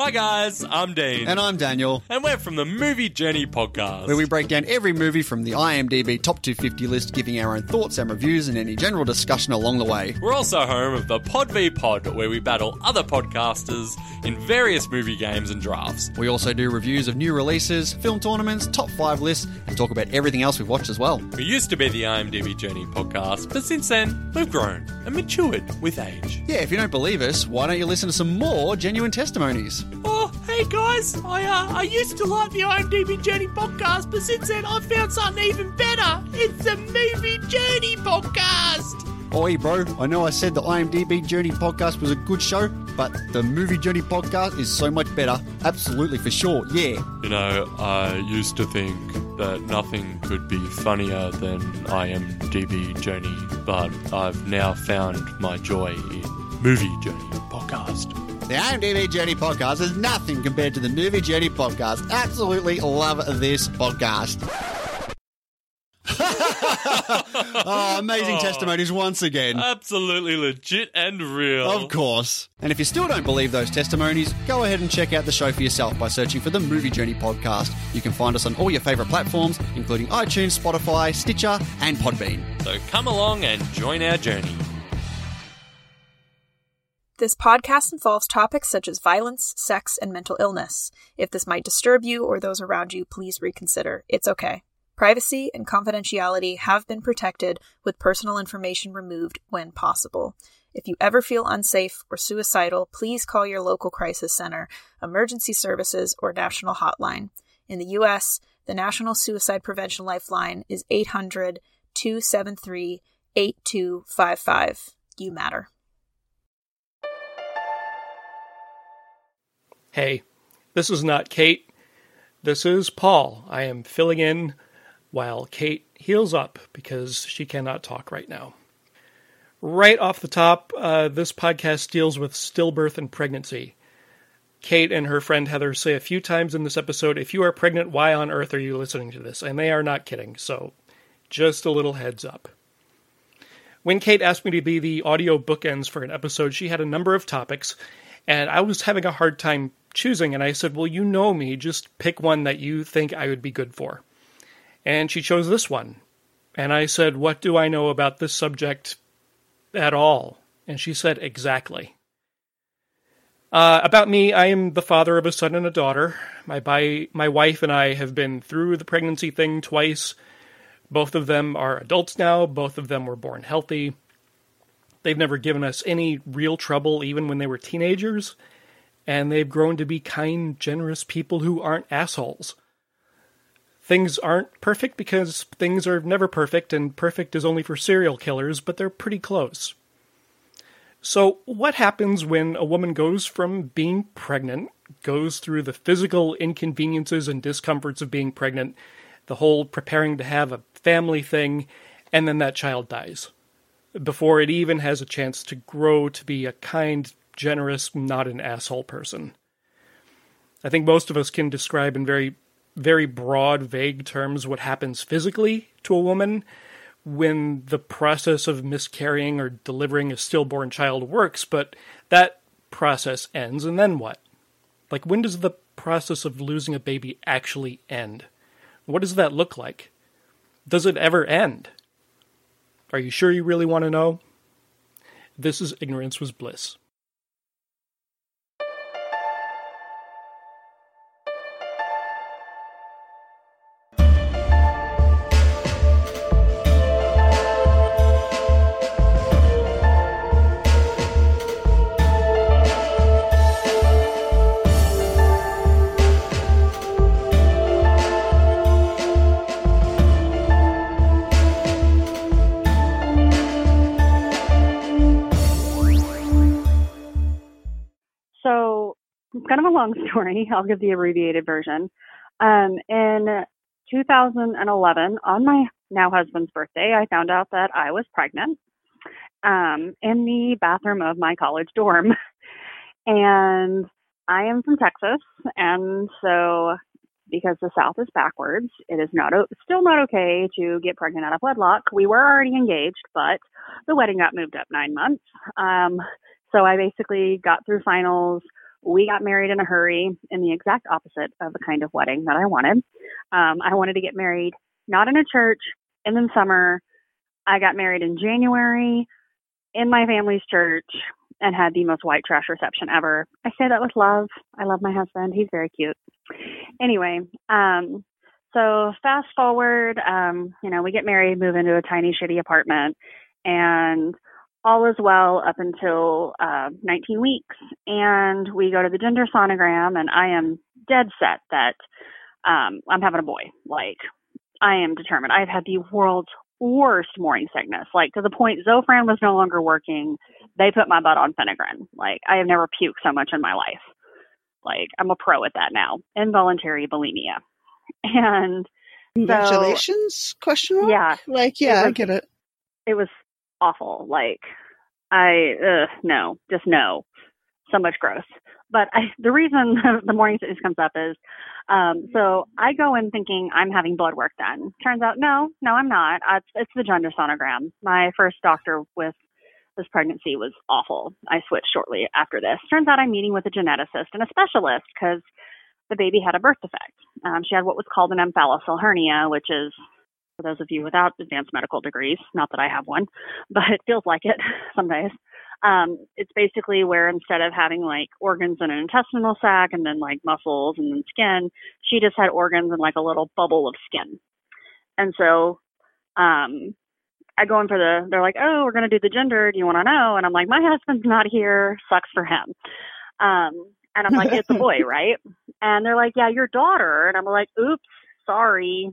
Hi guys, I'm Dean. And I'm Daniel, And we're from the Movie Journey podcast. where we break down every movie from the IMDb Top 250 list, giving our own thoughts and reviews and any general discussion along the way. We're also home of the Pod v Pod, where we battle other podcasters in various movie games and drafts. We also do reviews of new releases, film tournaments, top 5 lists, and talk about everything else we've watched as well. We used to be the IMDb Journey podcast, but since then, we've grown and matured with age. Yeah, if you don't believe us, why don't you listen to some more genuine testimonies? Oh, hey guys! I uh, I used to like the IMDb Journey podcast, but since then I've found something even better. It's the Movie Journey podcast. Oi, bro, I know I said the IMDb Journey podcast was a good show, but the Movie Journey podcast is so much better. Absolutely, for sure, yeah. You know, I used to think that nothing could be funnier than IMDb Journey, but I've now found my joy in Movie Journey podcast. The IMDb Journey podcast is nothing compared to the Movie Journey podcast. Absolutely love this podcast. oh, amazing oh. testimonies once again. Absolutely legit and real. Of course. And if you still don't believe those testimonies, go ahead and check out the show for yourself by searching for the Movie Journey podcast. You can find us on all your favourite platforms, including iTunes, Spotify, Stitcher, and Podbean. So come along and join our journey. This podcast involves topics such as violence, sex, and mental illness. If this might disturb you or those around you, please reconsider. It's okay. Privacy and confidentiality have been protected with personal information removed when possible. If you ever feel unsafe or suicidal, please call your local crisis center, emergency services, or national hotline. In the U.S., the National Suicide Prevention Lifeline is 800 273 8255. You matter. Hey, this is not Kate. This is Paul. I am filling in while Kate heals up because she cannot talk right now. Right off the top, uh, this podcast deals with stillbirth and pregnancy. Kate and her friend Heather say a few times in this episode, if you are pregnant, why on earth are you listening to this? And they are not kidding, so just a little heads up. When Kate asked me to be the audio bookends for an episode, she had a number of topics, and I was having a hard time choosing, and I said, Well, you know me, just pick one that you think I would be good for. And she chose this one. And I said, What do I know about this subject at all? And she said, Exactly. Uh, about me, I am the father of a son and a daughter. My, by, my wife and I have been through the pregnancy thing twice. Both of them are adults now, both of them were born healthy. They've never given us any real trouble, even when they were teenagers and they've grown to be kind, generous people who aren't assholes. Things aren't perfect because things are never perfect, and perfect is only for serial killers, but they're pretty close. So, what happens when a woman goes from being pregnant, goes through the physical inconveniences and discomforts of being pregnant, the whole preparing to have a family thing, and then that child dies? Before it even has a chance to grow to be a kind, generous, not an asshole person. I think most of us can describe in very, very broad, vague terms what happens physically to a woman when the process of miscarrying or delivering a stillborn child works, but that process ends, and then what? Like, when does the process of losing a baby actually end? What does that look like? Does it ever end? Are you sure you really want to know? This is Ignorance Was Bliss. Kind of a long story. I'll give the abbreviated version. Um, in 2011, on my now husband's birthday, I found out that I was pregnant um, in the bathroom of my college dorm. and I am from Texas, and so because the South is backwards, it is not still not okay to get pregnant out of wedlock. We were already engaged, but the wedding got moved up nine months. Um, so I basically got through finals. We got married in a hurry in the exact opposite of the kind of wedding that I wanted. Um, I wanted to get married not in a church in the summer. I got married in January in my family's church and had the most white trash reception ever. I say that with love. I love my husband. He's very cute. Anyway, um, so fast forward, um, you know, we get married, move into a tiny shitty apartment, and all is well up until uh, 19 weeks. And we go to the gender sonogram, and I am dead set that um, I'm having a boy. Like, I am determined. I've had the world's worst morning sickness, like to the point Zofran was no longer working. They put my butt on Phenergan. Like, I have never puked so much in my life. Like, I'm a pro at that now. Involuntary bulimia. And congratulations? So, question mark? Yeah. Like, yeah, was, I get it. It was awful. Like, I, uh, no, just no. So much gross. But I, the reason the morning sickness comes up is, um, so I go in thinking I'm having blood work done. Turns out, no, no, I'm not. Uh, it's, it's the gender sonogram. My first doctor with this pregnancy was awful. I switched shortly after this. Turns out I'm meeting with a geneticist and a specialist because the baby had a birth defect. Um, she had what was called an omphalocele hernia, which is for those of you without advanced medical degrees, not that I have one, but it feels like it some days. Um, it's basically where instead of having like organs in an intestinal sac and then like muscles and then skin, she just had organs and like a little bubble of skin. And so, um, I go in for the, they're like, oh, we're going to do the gender. Do you want to know? And I'm like, my husband's not here. Sucks for him. Um, and I'm like, it's a boy, right? And they're like, yeah, your daughter. And I'm like, oops, sorry.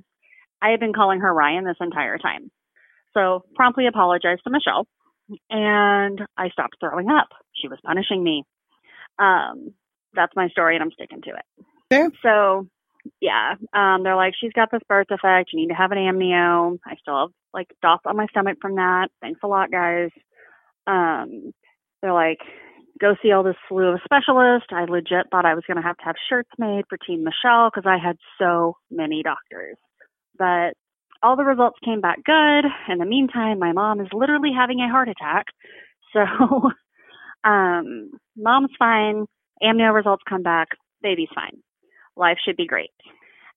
I had been calling her Ryan this entire time. So promptly apologized to Michelle and I stopped throwing up. She was punishing me. Um, that's my story and I'm sticking to it. So yeah, um, they're like, she's got this birth defect. You need to have an amnio. I still have like dots on my stomach from that. Thanks a lot, guys. Um, they're like, go see all this slew of specialists. I legit thought I was going to have to have shirts made for Team Michelle because I had so many doctors. But all the results came back good. In the meantime, my mom is literally having a heart attack. So, um, mom's fine. Amnio results come back. Baby's fine. Life should be great.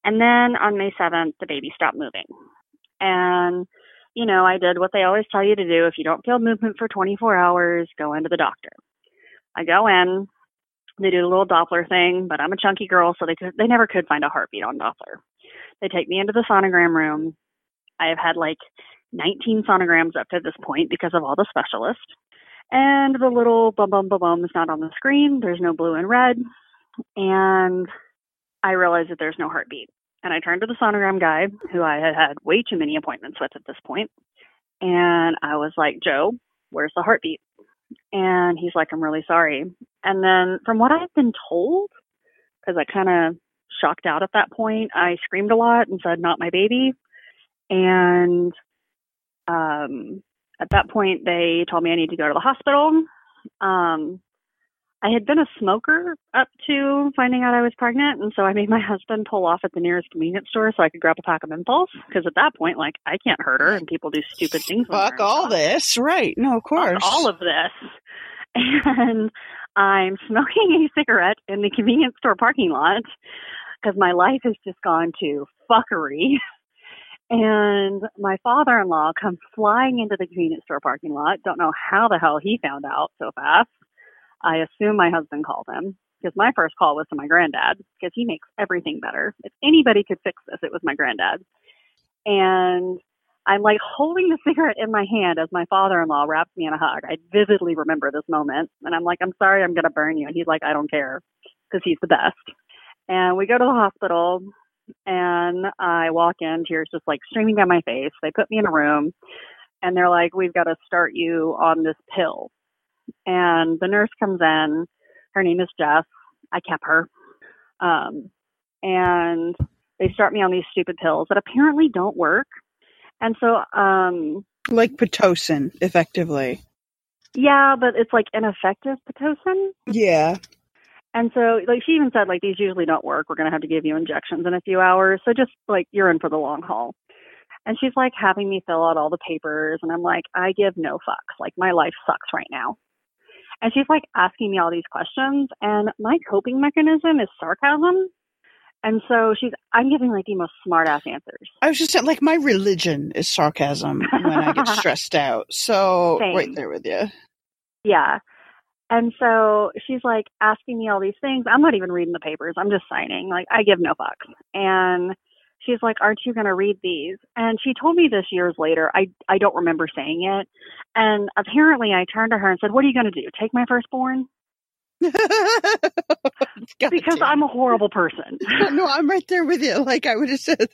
And then on May 7th, the baby stopped moving. And, you know, I did what they always tell you to do. If you don't feel movement for 24 hours, go into the doctor. I go in. They do a little Doppler thing, but I'm a chunky girl, so they could, they never could find a heartbeat on Doppler. They take me into the sonogram room. I have had like 19 sonograms up to this point because of all the specialists. And the little bum bum bum bum is not on the screen. There's no blue and red. And I realize that there's no heartbeat. And I turned to the sonogram guy, who I had had way too many appointments with at this point, And I was like, Joe, where's the heartbeat? And he's like, I'm really sorry. And then from what I've been told, because I kind of shocked out at that point, I screamed a lot and said, not my baby. And um, at that point, they told me I need to go to the hospital. Um, I had been a smoker up to finding out I was pregnant, and so I made my husband pull off at the nearest convenience store so I could grab a pack of menthols. Because at that point, like, I can't hurt her, and people do stupid things. Fuck all this, right? No, of course. Fuck all of this, and I'm smoking a cigarette in the convenience store parking lot because my life has just gone to fuckery. And my father in law comes flying into the convenience store parking lot. Don't know how the hell he found out so fast. I assume my husband called him because my first call was to my granddad because he makes everything better. If anybody could fix this, it was my granddad. And I'm like holding the cigarette in my hand as my father in law wraps me in a hug. I vividly remember this moment. And I'm like, I'm sorry, I'm going to burn you. And he's like, I don't care because he's the best. And we go to the hospital and I walk in, tears just like streaming down my face. They put me in a room and they're like, We've got to start you on this pill. And the nurse comes in. Her name is Jess. I kept her. Um, and they start me on these stupid pills that apparently don't work. And so, um, like Pitocin, effectively. yeah, but it's like ineffective Pitocin. Yeah. And so, like, she even said, like, these usually don't work. We're going to have to give you injections in a few hours. So just, like, you're in for the long haul. And she's, like, having me fill out all the papers. And I'm like, I give no fucks. Like, my life sucks right now. And she's, like, asking me all these questions. And my coping mechanism is sarcasm. And so she's, I'm giving, like, the most smart ass answers. I was just saying, like, my religion is sarcasm when I get stressed out. So, Same. right there with you. Yeah. And so she's like asking me all these things. I'm not even reading the papers. I'm just signing. Like I give no fucks. And she's like, "Aren't you going to read these?" And she told me this years later. I I don't remember saying it. And apparently I turned to her and said, "What are you going to do? Take my firstborn?" because I'm a horrible person. no, I'm right there with you. Like I would have said.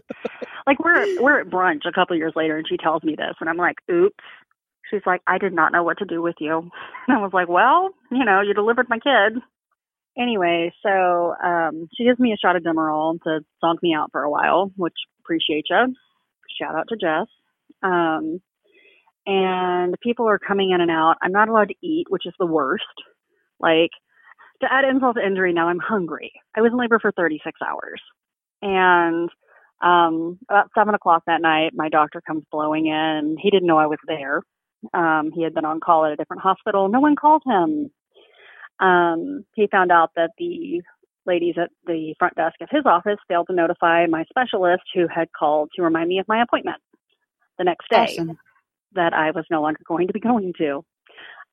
like we're we're at brunch a couple years later and she tells me this and I'm like, "Oops." She's like, "I did not know what to do with you." And I was like, "Well, you know, you delivered my kid." Anyway, so um she gives me a shot of Demerol to zonk me out for a while, which appreciate you. Shout out to Jess. Um and people are coming in and out. I'm not allowed to eat, which is the worst. Like to add insult to injury, now I'm hungry. I was in labor for 36 hours. And um, about seven o'clock that night, my doctor comes blowing in. He didn't know I was there. Um, he had been on call at a different hospital. No one called him. Um, he found out that the ladies at the front desk of his office failed to notify my specialist who had called to remind me of my appointment the next day Awesome. that I was no longer going to be going to.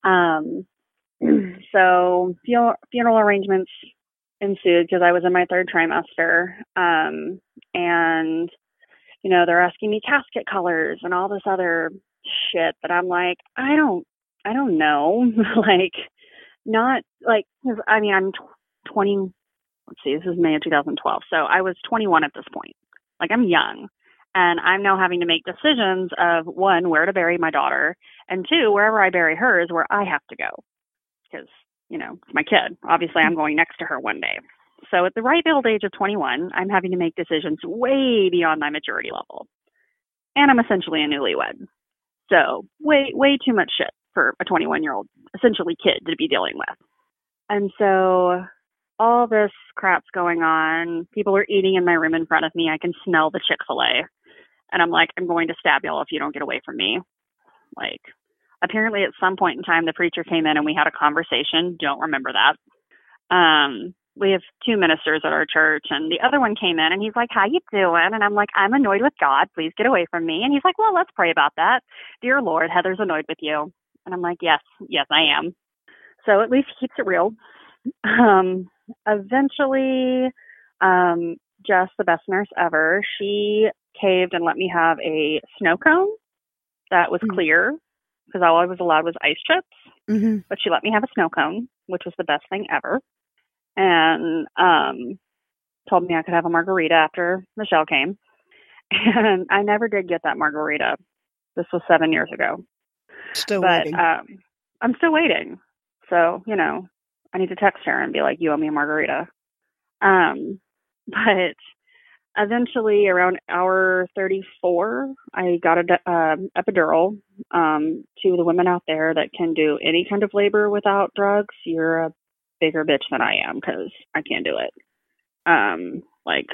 Um, so funeral, funeral arrangements ensued because I was in my third trimester. Um, and, you know, they're asking me casket colors and all this other shit that I'm like, I don't, I don't know. like, not like, I mean, I'm tw- 20, let's see, this is May of 2012. So I was 21 at this point. Like, I'm young. And I'm now having to make decisions of one, where to bury my daughter, and two, wherever I bury her is where I have to go because you know it's my kid. Obviously, I'm going next to her one day. So at the ripe old age of 21, I'm having to make decisions way beyond my maturity level, and I'm essentially a newlywed. So way way too much shit for a 21 year old essentially kid to be dealing with. And so all this crap's going on. People are eating in my room in front of me. I can smell the Chick Fil A, and I'm like, I'm going to stab y'all if you don't get away from me. Like apparently at some point in time the preacher came in and we had a conversation don't remember that um we have two ministers at our church and the other one came in and he's like how you doing? And i'm like i'm annoyed with god. Please get away from me. And he's like well let's pray about that. Dear lord heather's annoyed with you. And i'm like yes yes i am. So at least he keeps it real. Um eventually um jess the best nurse ever she caved and let me have a snow cone that was clear because all I was allowed was ice chips. Mm-hmm. But she let me have a snow cone, which was the best thing ever. And um told me I could have a margarita after Michelle came. And I never did get that margarita. This was seven years ago. Still but waiting. um I'm still waiting. So, you know, I need to text her and be like, You owe me a margarita. Um but eventually around hour 34 i got a de- um epidural um to the women out there that can do any kind of labor without drugs you're a bigger bitch than i am because i can't do it um like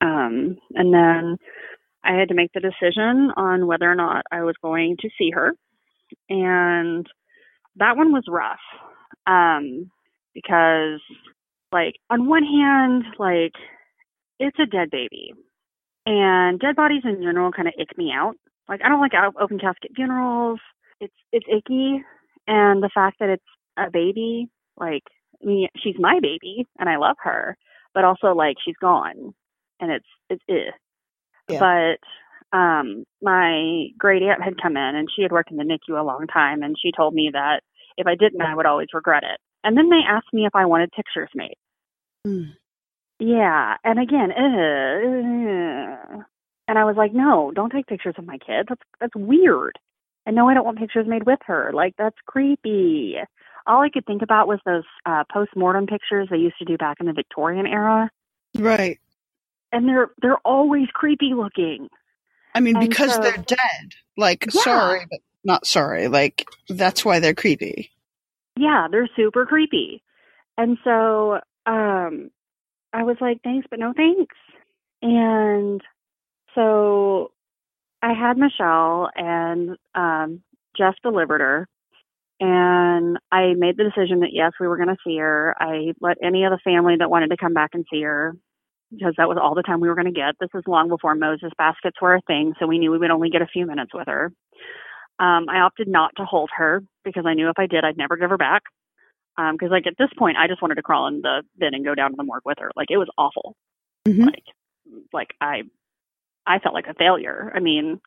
um and then i had to make the decision on whether or not i was going to see her and that one was rough um because like on one hand like it's a dead baby. And dead bodies in general kind of ick me out. Like I don't like open casket funerals. It's it's icky, and the fact that it's a baby, like I mean, she's my baby, and I love her, but also like she's gone, and it's it's eh. Yeah. But um, my great aunt had come in, and she had worked in the NICU a long time, and she told me that if I didn't, I would always regret it. And then they asked me if I wanted pictures made. Mm. Yeah, and again, uh, and I was like, no, don't take pictures of my kid. That's that's weird. And no, I don't want pictures made with her. Like that's creepy. All I could think about was those uh, post-mortem pictures they used to do back in the Victorian era, Right. and they're they're always creepy looking. I mean, And because so- they're dead. Like, Yeah. sorry, but not sorry. Like, that's why they're creepy. Yeah, they're super creepy. And so um I was like, thanks, but no thanks. And so I had Michelle and um Jess delivered her and I made the decision that yes, we were gonna see her. I let any of the family that wanted to come back and see her because that was all the time we were gonna get. This is long before Moses baskets were a thing, so we knew we would only get a few minutes with her. Um, I opted not to hold her because I knew if I did, I'd never give her back. Um because like at this point, I just wanted to crawl in the bin and go down to the morgue with her. Like it was awful. Mhm. Like, like I, I felt like a failure. I mean,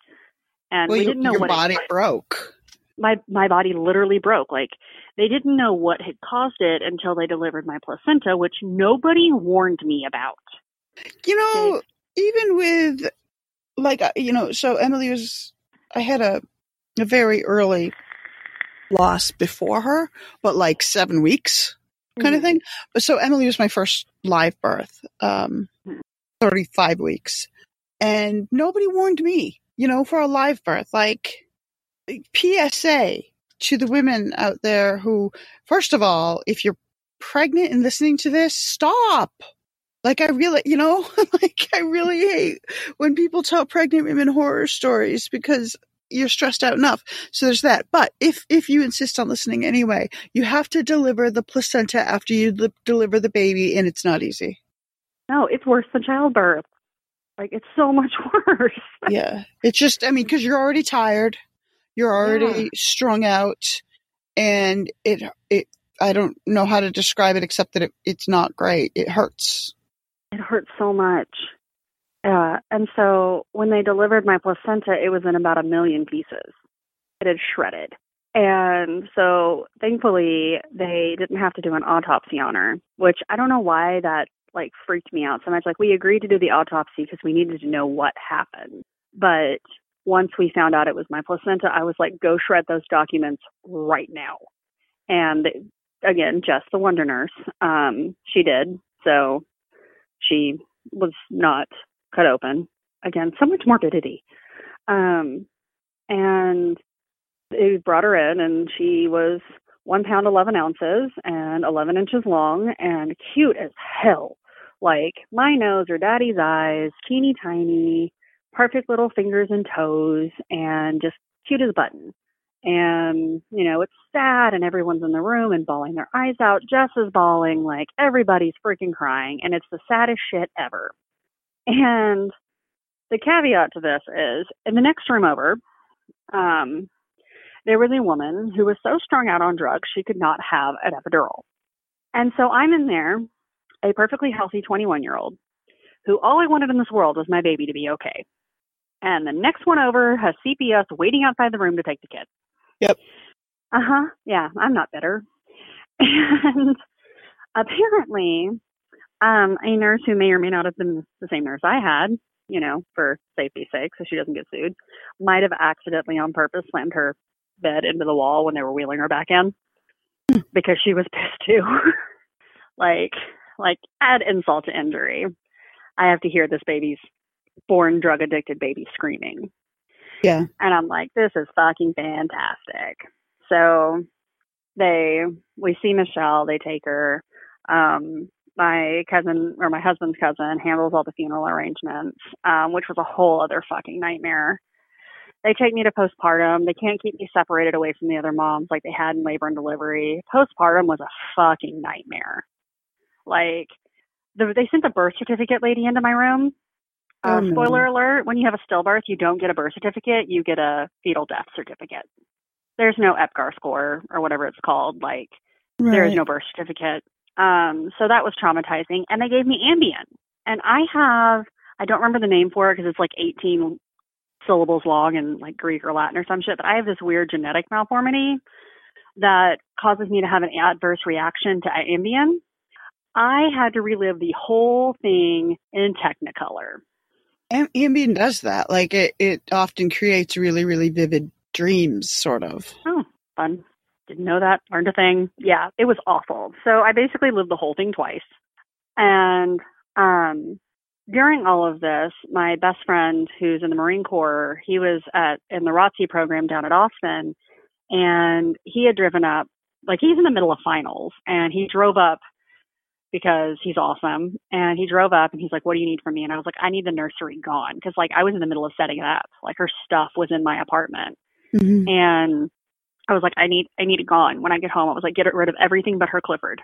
and well, we didn't know your what it- body broke. My my body literally broke. Like they didn't know what had caused it until they delivered my placenta, which nobody warned me about. You know, even with, like, uh, you know, so Emily was, I had a, a very early loss before her, but like seven weeks kind of thing. But so Emily was my first live birth, um, 35 weeks. And nobody warned me, you know, for a live birth. Like, PSA to the women out there who, first of all, if you're pregnant and listening to this, stop. Like, I really, you know, like, I really hate when people tell pregnant women horror stories because you're stressed out enough. So there's that. But if, if you insist on listening anyway, you have to deliver the placenta after you li- deliver the baby and it's not easy. No, it's worse than childbirth. Like it's so much worse. yeah. It's just, I mean, cause you're already tired. You're already Yeah. strung out and it, it, I don't know how to describe it except that it, it's not great. It hurts. It hurts so much. Uh, and so when they delivered my placenta, it was in about a million pieces. It had shredded. And so thankfully they didn't have to do an autopsy on her, which I don't know why that like freaked me out so much. Like we agreed to do the autopsy because we needed to know what happened. But once we found out it was my placenta, I was like, go shred those documents right now. And again, just the wonder nurse, um, she did. So she was not cut open. Again, so much morbidity. Um, and they brought her in, and she was one pound eleven ounces and eleven inches long, and cute as hell. Like my nose or daddy's eyes, teeny tiny, perfect little fingers and toes, and just cute as a button. And you know, it's sad, and everyone's in the room and bawling their eyes out. Jess is bawling, like everybody's freaking crying, and it's the saddest shit ever. And the caveat to this is in the next room over, um, there was a woman who was so strung out on drugs she could not have an epidural. And so I'm in there, a perfectly healthy 21 year old, who all I wanted in this world was my baby to be okay. And the next one over has CPS waiting outside the room to take the kid. Yep. Uh huh. Yeah, I'm not bitter. And apparently, um, a nurse who may or may not have been the same nurse I had, you know, for safety's sake, so she doesn't get sued, might have accidentally on purpose slammed her bed into the wall when they were wheeling her back in because she was pissed too. like, like add insult to injury. I have to hear this baby's born drug addicted baby screaming. Yeah. And I'm like, this is fucking fantastic. So they, we see Michelle, they take her. Um, my cousin or my husband's cousin handles all the funeral arrangements, um, which was a whole other fucking nightmare. They take me to postpartum. They can't keep me separated away from the other moms like they had in labor and delivery. Postpartum was a fucking nightmare. Like, the, they sent the birth certificate lady into my room. Uh, Oh, no. spoiler alert: When you have a stillbirth, you don't get a birth certificate; you get a fetal death certificate. There's no Apgar score or whatever it's called. Like there is no birth certificate. Um, so that was traumatizing. And they gave me Ambien, and I have I don't remember the name for it because it's like 18 syllables long in like Greek or Latin or some shit. But I have this weird genetic malformity that causes me to have an adverse reaction to Ambien. I had to relive the whole thing in Technicolor. Am- Ambien does that. Like it, it often creates really, really vivid dreams, sort of. Oh, fun. Didn't know that. Learned a thing. Yeah, it was awful. So I basically lived the whole thing twice. And um, during all of this, my best friend, who's in the Marine Corps, he was at in the ROTC program down at Austin, and he had driven up. Like he's in the middle of finals, and he drove up because he's awesome. And he drove up, and he's like, "What do you need from me?" And I was like, "I need the nursery gone," because like I was in the middle of setting it up. Like her stuff was in my apartment, Mhm. and I was like, I need, I need it gone. When I get home, I was like, get rid of everything but her Clifford.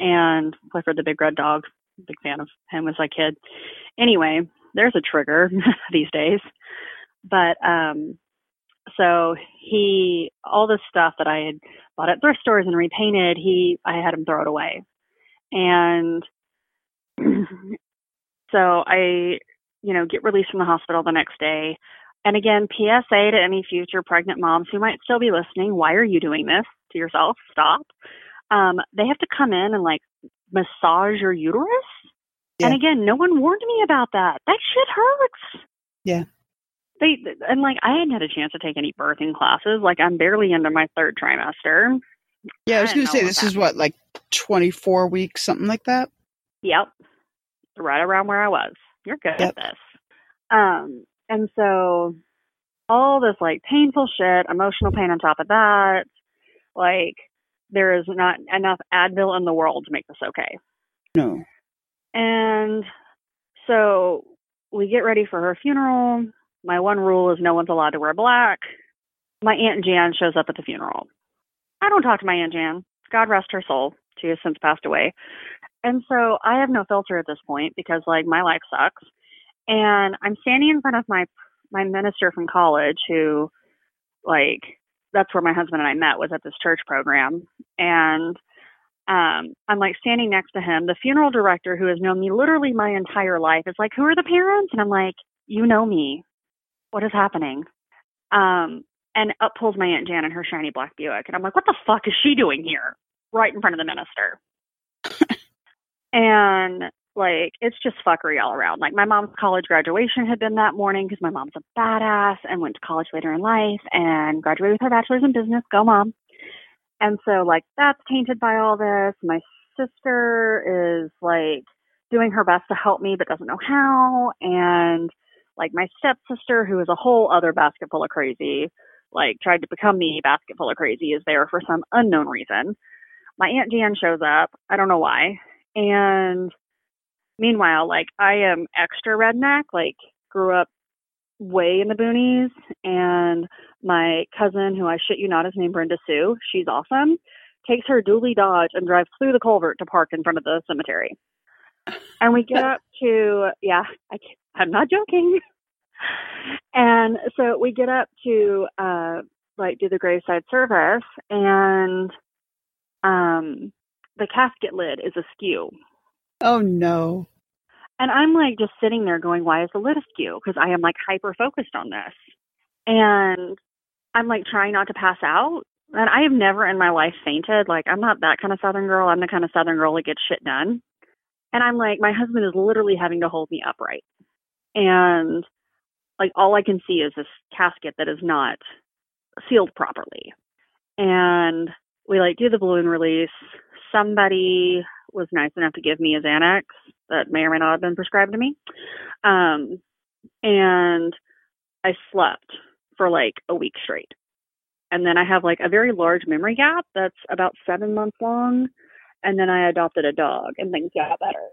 And Clifford, the big red dog, big fan of him as a kid. Anyway, there's a trigger these days. But um, so he, all this stuff that I had bought at thrift stores and repainted, he, I had him throw it away. And so I, you know, get released from the hospital the next day. And again, PSA to any future pregnant moms who might still be listening, why are you doing this to yourself? Stop. Um, they have to come in and like massage your uterus. And again, no one warned me about that. That shit hurts. Yeah. They and like I hadn't had a chance to take any birthing classes. Like I'm barely into my third trimester. Yeah, I was going to say this is what like 24 weeks, something like that. Yep. Right around where I was. You're good Yep. at this. Um, and so all this like painful shit, emotional pain on top of that, like there is not enough Advil in the world to make this okay. No. And so we get ready for her funeral. My one rule is no one's allowed to wear black. My Aunt Jan shows up at the funeral. I don't talk to my Aunt Jan. God rest her soul. She has since passed away. And so I have no filter at this point because like my life sucks. And I'm standing in front of my my minister from college who like that's where my husband and I met was at this church program and um I'm like standing next to him. The funeral director who has known me literally my entire life is like, "Who are the parents?" And I'm like, "You know me. What is happening?" Um and up pulls my Aunt Jan in her shiny black Buick. And I'm like, "What the fuck is she doing here?" Right in front of the minister. and like it's just fuckery all around. Like my mom's college graduation had been that morning because my mom's a badass and went to college later in life and graduated with her bachelor's in business. Go mom. And so like that's tainted by all this. My sister is like doing her best to help me but doesn't know how and like my stepsister who is a whole other basket full of crazy like tried to become me basket full of crazy is there for some unknown reason. My aunt Jan shows up. I don't know why. And meanwhile, like I am extra redneck, like grew up way in the boonies and my cousin who I shit you not is named Brenda Sue, she's awesome, takes her dually dodge and drives through the culvert to park in front of the cemetery. And we get up to yeah, I I'm not joking. And so we get up to uh like do the graveside service and um the casket lid is askew. Oh no. And I'm like just sitting there going, why is the lid askew? Because I am like hyper focused on this. And I'm like trying not to pass out. And I have never in my life fainted. Like I'm not that kind of southern girl. I'm the kind of southern girl that gets shit done. And I'm like, my husband is literally having to hold me upright. And like all I can see is this casket that is not sealed properly. And we like do the balloon release. Somebody was nice enough to give me a Xanax that may or may not have been prescribed to me. Um, and I slept for like a week straight. And then I have like a very large memory gap that's about seven months long. And then I adopted a dog and things got better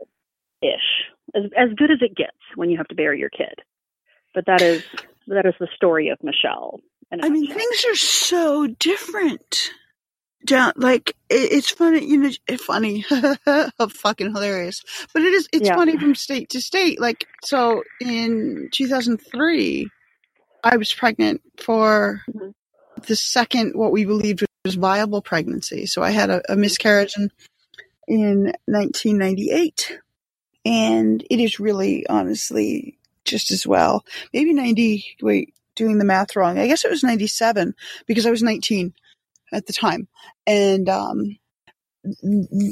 ish. As as good as it gets when you have to bury your kid. But that is that is the story of Michelle. I mean, things are so different. Down, like it, it's funny, you know, funny, fucking hilarious. But it is, it's Yeah. funny from state to state. Like, so in 2003, I was pregnant for Mhm. the second what we believed was viable pregnancy. So I had a, a miscarriage in in 1998, and it is really, honestly, just as well. Maybe 90. Wait, doing the math wrong. I guess it was 97 because I was 19 at the time, and um,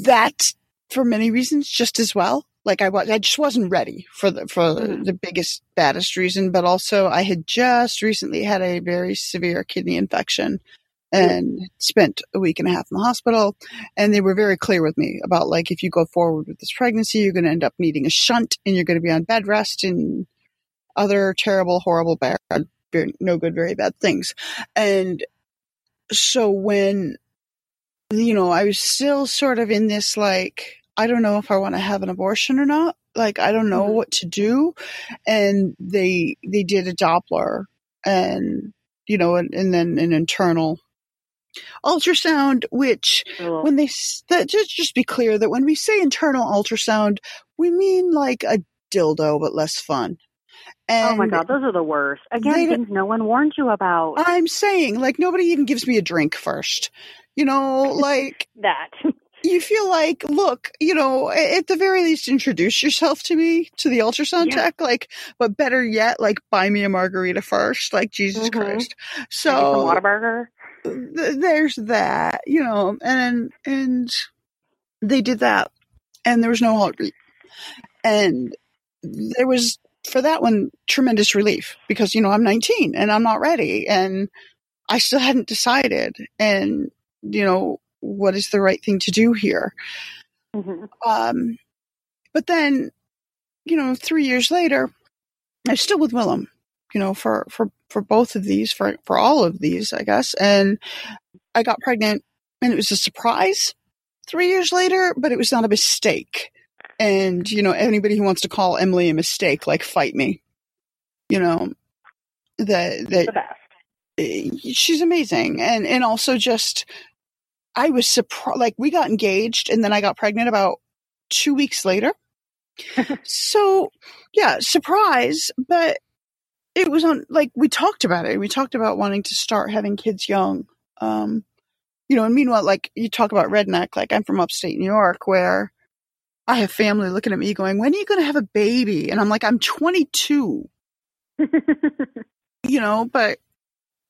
that for many reasons just as well. Like I was, I just wasn't ready for the for the biggest baddest reason, but also I had just recently had a very severe kidney infection, and spent a week and a half in the hospital. And they were very clear with me about like, if you go forward with this pregnancy, you're going to end up needing a shunt and you're going to be on bed rest and other terrible, horrible, bad, no good, very bad things. And so when, you know, I was still sort of in this like, I don't know if I want to have an abortion or not. Like, I don't know mm-hmm. what to do. And they, they did a Doppler and, you know, and, and then an internal ultrasound, which oh. when they, that, just, just be clear that when we say internal ultrasound, we mean like a dildo, but less fun. And oh my god, those are the worst. Again, things no one warned you about. I'm saying, like, nobody even gives me a drink first. You know, like, that. you feel like, look, you know, at the very least, introduce yourself to me, to the ultrasound Yeah. tech. Like, but better yet, like, buy me a margarita first. Like, Jesus Mhm. Christ. So, Whataburger. th- there's that, you know, and, and they did that and there was no heartbeat. And there was, for that one, tremendous relief because, you know, I'm 19 and I'm not ready and I still hadn't decided. And, you know, what is the right thing to do here? Mhm. Um, but then, you know, three years later, I'm still with Willem, you know, for, for, for both of these, for, for all of these, I guess. And I got pregnant and it was a surprise three years later, but it was not a mistake. And, you know, anybody who wants to call Emily a mistake, like fight me, you know, that, that The best. eh, she's amazing. And and also just i was surprised like we got engaged and then i got pregnant about two weeks later. So yeah surprise but it was on like we talked about it. We talked about wanting to start having kids young. Um you know and meanwhile like you talk about redneck like i'm from upstate new york where i have family looking at me going when are you going to have a baby and i'm like i'm 22 you know, but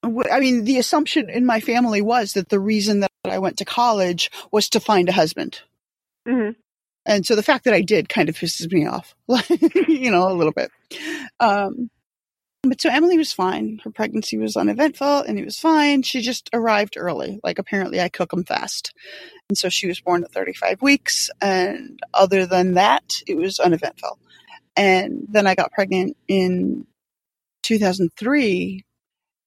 I mean, the assumption in my family was that the reason that I went to college was to find a husband. hmm And so the fact that I did kind of pisses me off, you know, a little bit. Um, but so Emily was fine. Her pregnancy was uneventful and it was fine. She just arrived early. Like apparently I cook them fast. And so she was born at 35 weeks. And other than that, it was uneventful. And then I got pregnant in 2003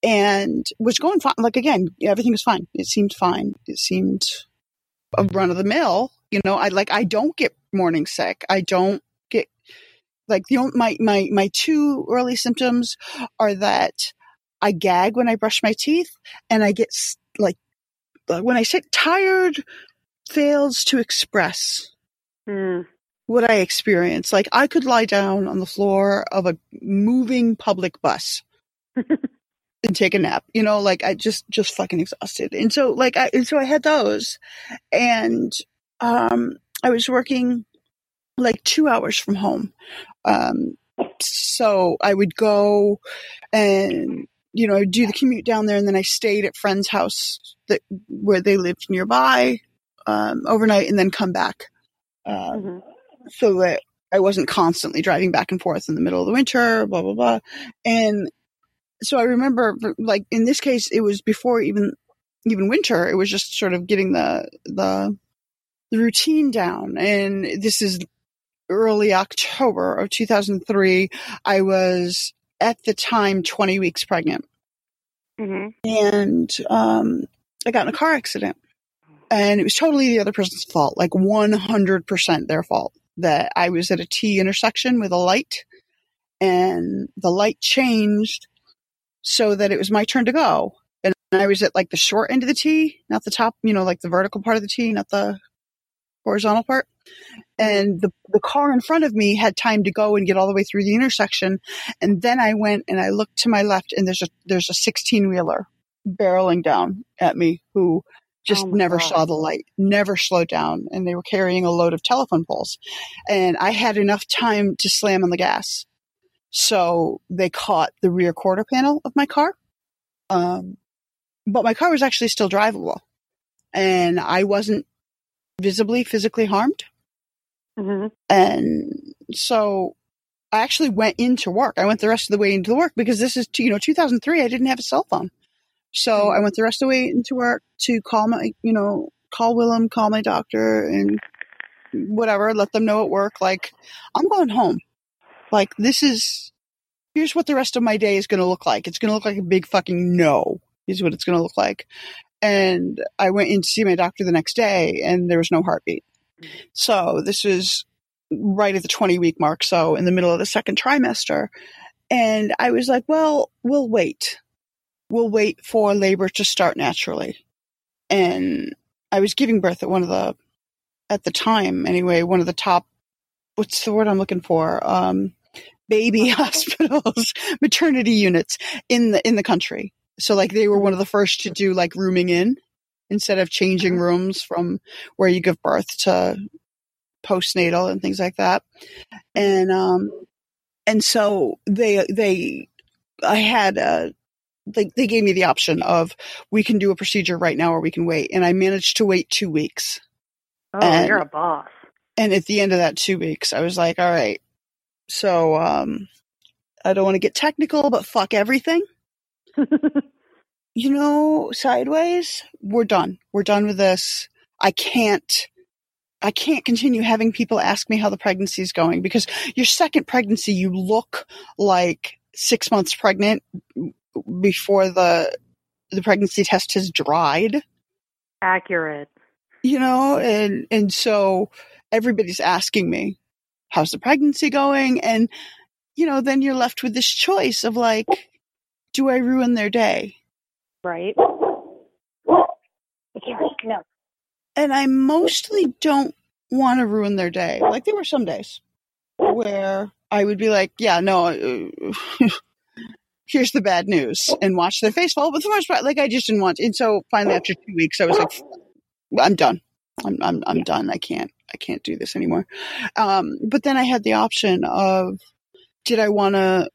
and was going fine. Like again, everything was fine. It seemed fine. It seemed a run of the mill. You know, I like I don't get morning sick. I don't get like the only, my my my two early symptoms are that I gag when I brush my teeth and I get like when I say tired fails to express Mm. what I experience. Like I could lie down on the floor of a moving public bus and take a nap. You know, like I just just fucking exhausted. And so like I and so I had those and um I was working like 2 hours from home. Um so I would go and you know, do the commute down there and then I stayed at friend's house that where they lived nearby um overnight and then come back. Um hmm so that I wasn't constantly driving back and forth in the middle of the winter, blah, blah, blah. And so I remember, like, in this case, it was before even, even winter. It was just sort of getting the, the, the routine down. And this is early October of 2003. I was at the time 20 weeks pregnant hmm and, um, I got in a car accident and it was totally the other person's fault, like 100% their fault that I was at a T intersection with a light and the light changed so that it was my turn to go. And I was at like the short end of the T, not the top, you know, like the vertical part of the T, not the horizontal part. And the, the car in front of me had time to go and get all the way through the intersection. And then I went and I looked to my left and there's a, there's a 16 wheeler barreling down at me who just Oh never God. saw the light, never slowed down. And they were carrying a load of telephone poles. And I had enough time to slam on the gas. So they caught the rear quarter panel of my car. Um, but my car was actually still drivable and I wasn't visibly physically harmed. Hmm And so I actually went into work. I went the rest of the way into the work because this is, you know, 2003. I didn't have a cell phone. So I went the rest of the way into work to call my, you know, call Willem, call my doctor, and whatever, let them know at work, like, I'm going home. Like, this is, here's what the rest of my day is going to look like. It's going to look like a big fucking no, is what it's going to look like. And I went in to see my doctor the next day, and there was no heartbeat. So this was right at the 20 week mark, so in the middle of the second trimester. And I was like, well, we'll wait. We'll wait for labor to start naturally. And I was giving birth at one of the, at the time anyway, one of the top, what's the word I'm looking for? Um, baby hospitals, maternity units in the, in the country. So like they were one of the first to do like rooming in instead of changing rooms from where you give birth to postnatal and things like that. And, um, and so they, they, I had, uh, they, they gave me the option of we can do a procedure right now or we can wait. And I managed to wait two weeks. Oh, And- you're a boss. And at the end of that two weeks, I was like, all right, so, um, I don't want to get technical, but fuck everything. you know, sideways, we're done. We're done with this. I can't, I can't continue having people ask me how the pregnancy is going because your second pregnancy, you look like six months pregnant before the, the pregnancy test has dried, Accurate. you know, and, and so everybody's asking me, how's the pregnancy going? And, you know, then you're left with this choice of like, do I ruin their day? Right. No. and I mostly don't want to ruin their day. Like there were some days where I would be like, "Yeah, no, uh, here's the bad news," and watch their face fall. But the most part, like I just didn't want. And so finally, after two weeks, I was like, "I'm done. I'm I'm I'm done. I can't I can't do this anymore." Um, but then I had the option of, did I want to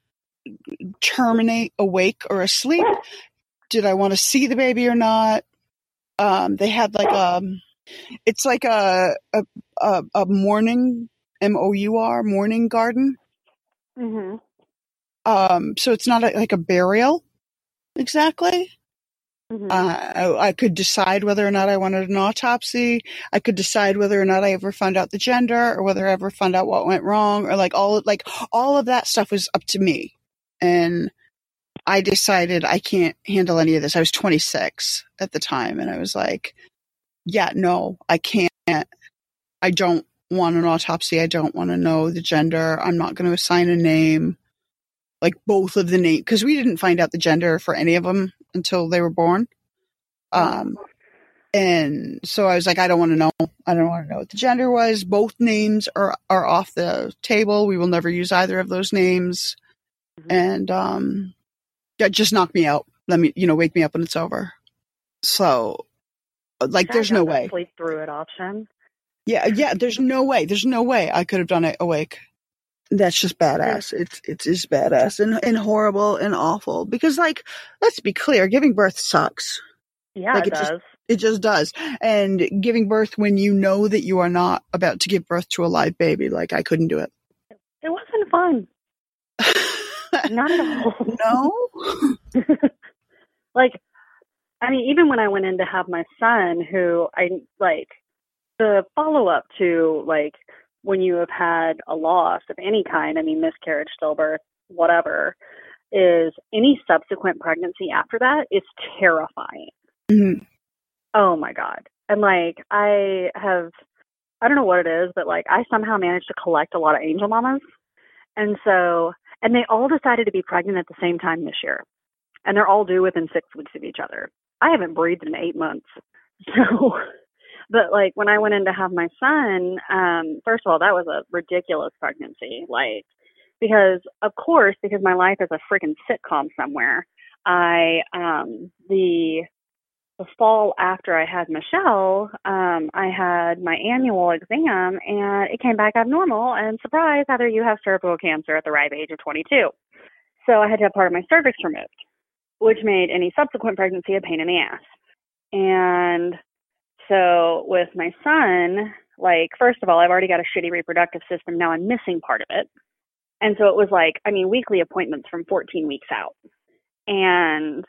terminate awake or asleep? Did I want to see the baby or not? Um, they had like a, it's like a a a, a mourning M O U R mourning garden. hmm Um, so it's not a, like a burial exactly. hmm Uh, I, I could decide whether or not I wanted an autopsy. I could decide whether or not I ever found out the gender or whether I ever found out what went wrong or like all like all of that stuff was up to me. And I decided I can't handle any of this. I was 26 at the time and I was like, yeah, no, I can't. I don't want an autopsy. I don't want to know the gender. I'm not going to assign a name. Like both of the name because we didn't find out the gender for any of them until they were born. Um, and so I was like, I don't want to know. I don't want to know what the gender was. Both names are are off the table. We will never use either of those names. And um, just knock me out. Let me, you know, wake me up when it's over. So, uh, like, there's no way. Sleep through it option. Yeah, yeah. There's no way. There's no way I could have done it awake. That's just badass. It's it's just badass and and horrible and awful. Because like, let's be clear, giving birth sucks. Yeah, Like, it it just- does. It just does. And giving birth when you know that you are not about to give birth to a live baby, like I couldn't do it. It wasn't fun. Not at all. No. like, I mean, even when I went in to have my son, who I like, the follow up to like when you have had a loss of any kind, I mean, miscarriage, stillbirth, whatever, is any subsequent pregnancy after that is terrifying. Mhm. Oh my God. And like, I have, I don't know what it is, but like, I somehow managed to collect a lot of angel mamas. And so, and they all decided to be pregnant at the same time this year. And they're all due within six weeks of each other. I haven't breathed in eight months. So, but like when I went in to have my son, um, first of all, that was a ridiculous pregnancy. Like, because of course, because my life is a freaking sitcom somewhere, I, um, the, the fall after I had Michelle, um, I had my annual exam and it came back abnormal. And surprise, Heather, you have cervical cancer at the ripe age of 22. So I had to have part of my cervix removed, which made any subsequent pregnancy a pain in the ass. And so with my son, like, first of all, I've already got a shitty reproductive system. Now I'm missing part of it. And so it was like, I mean, weekly appointments from 14 weeks out. And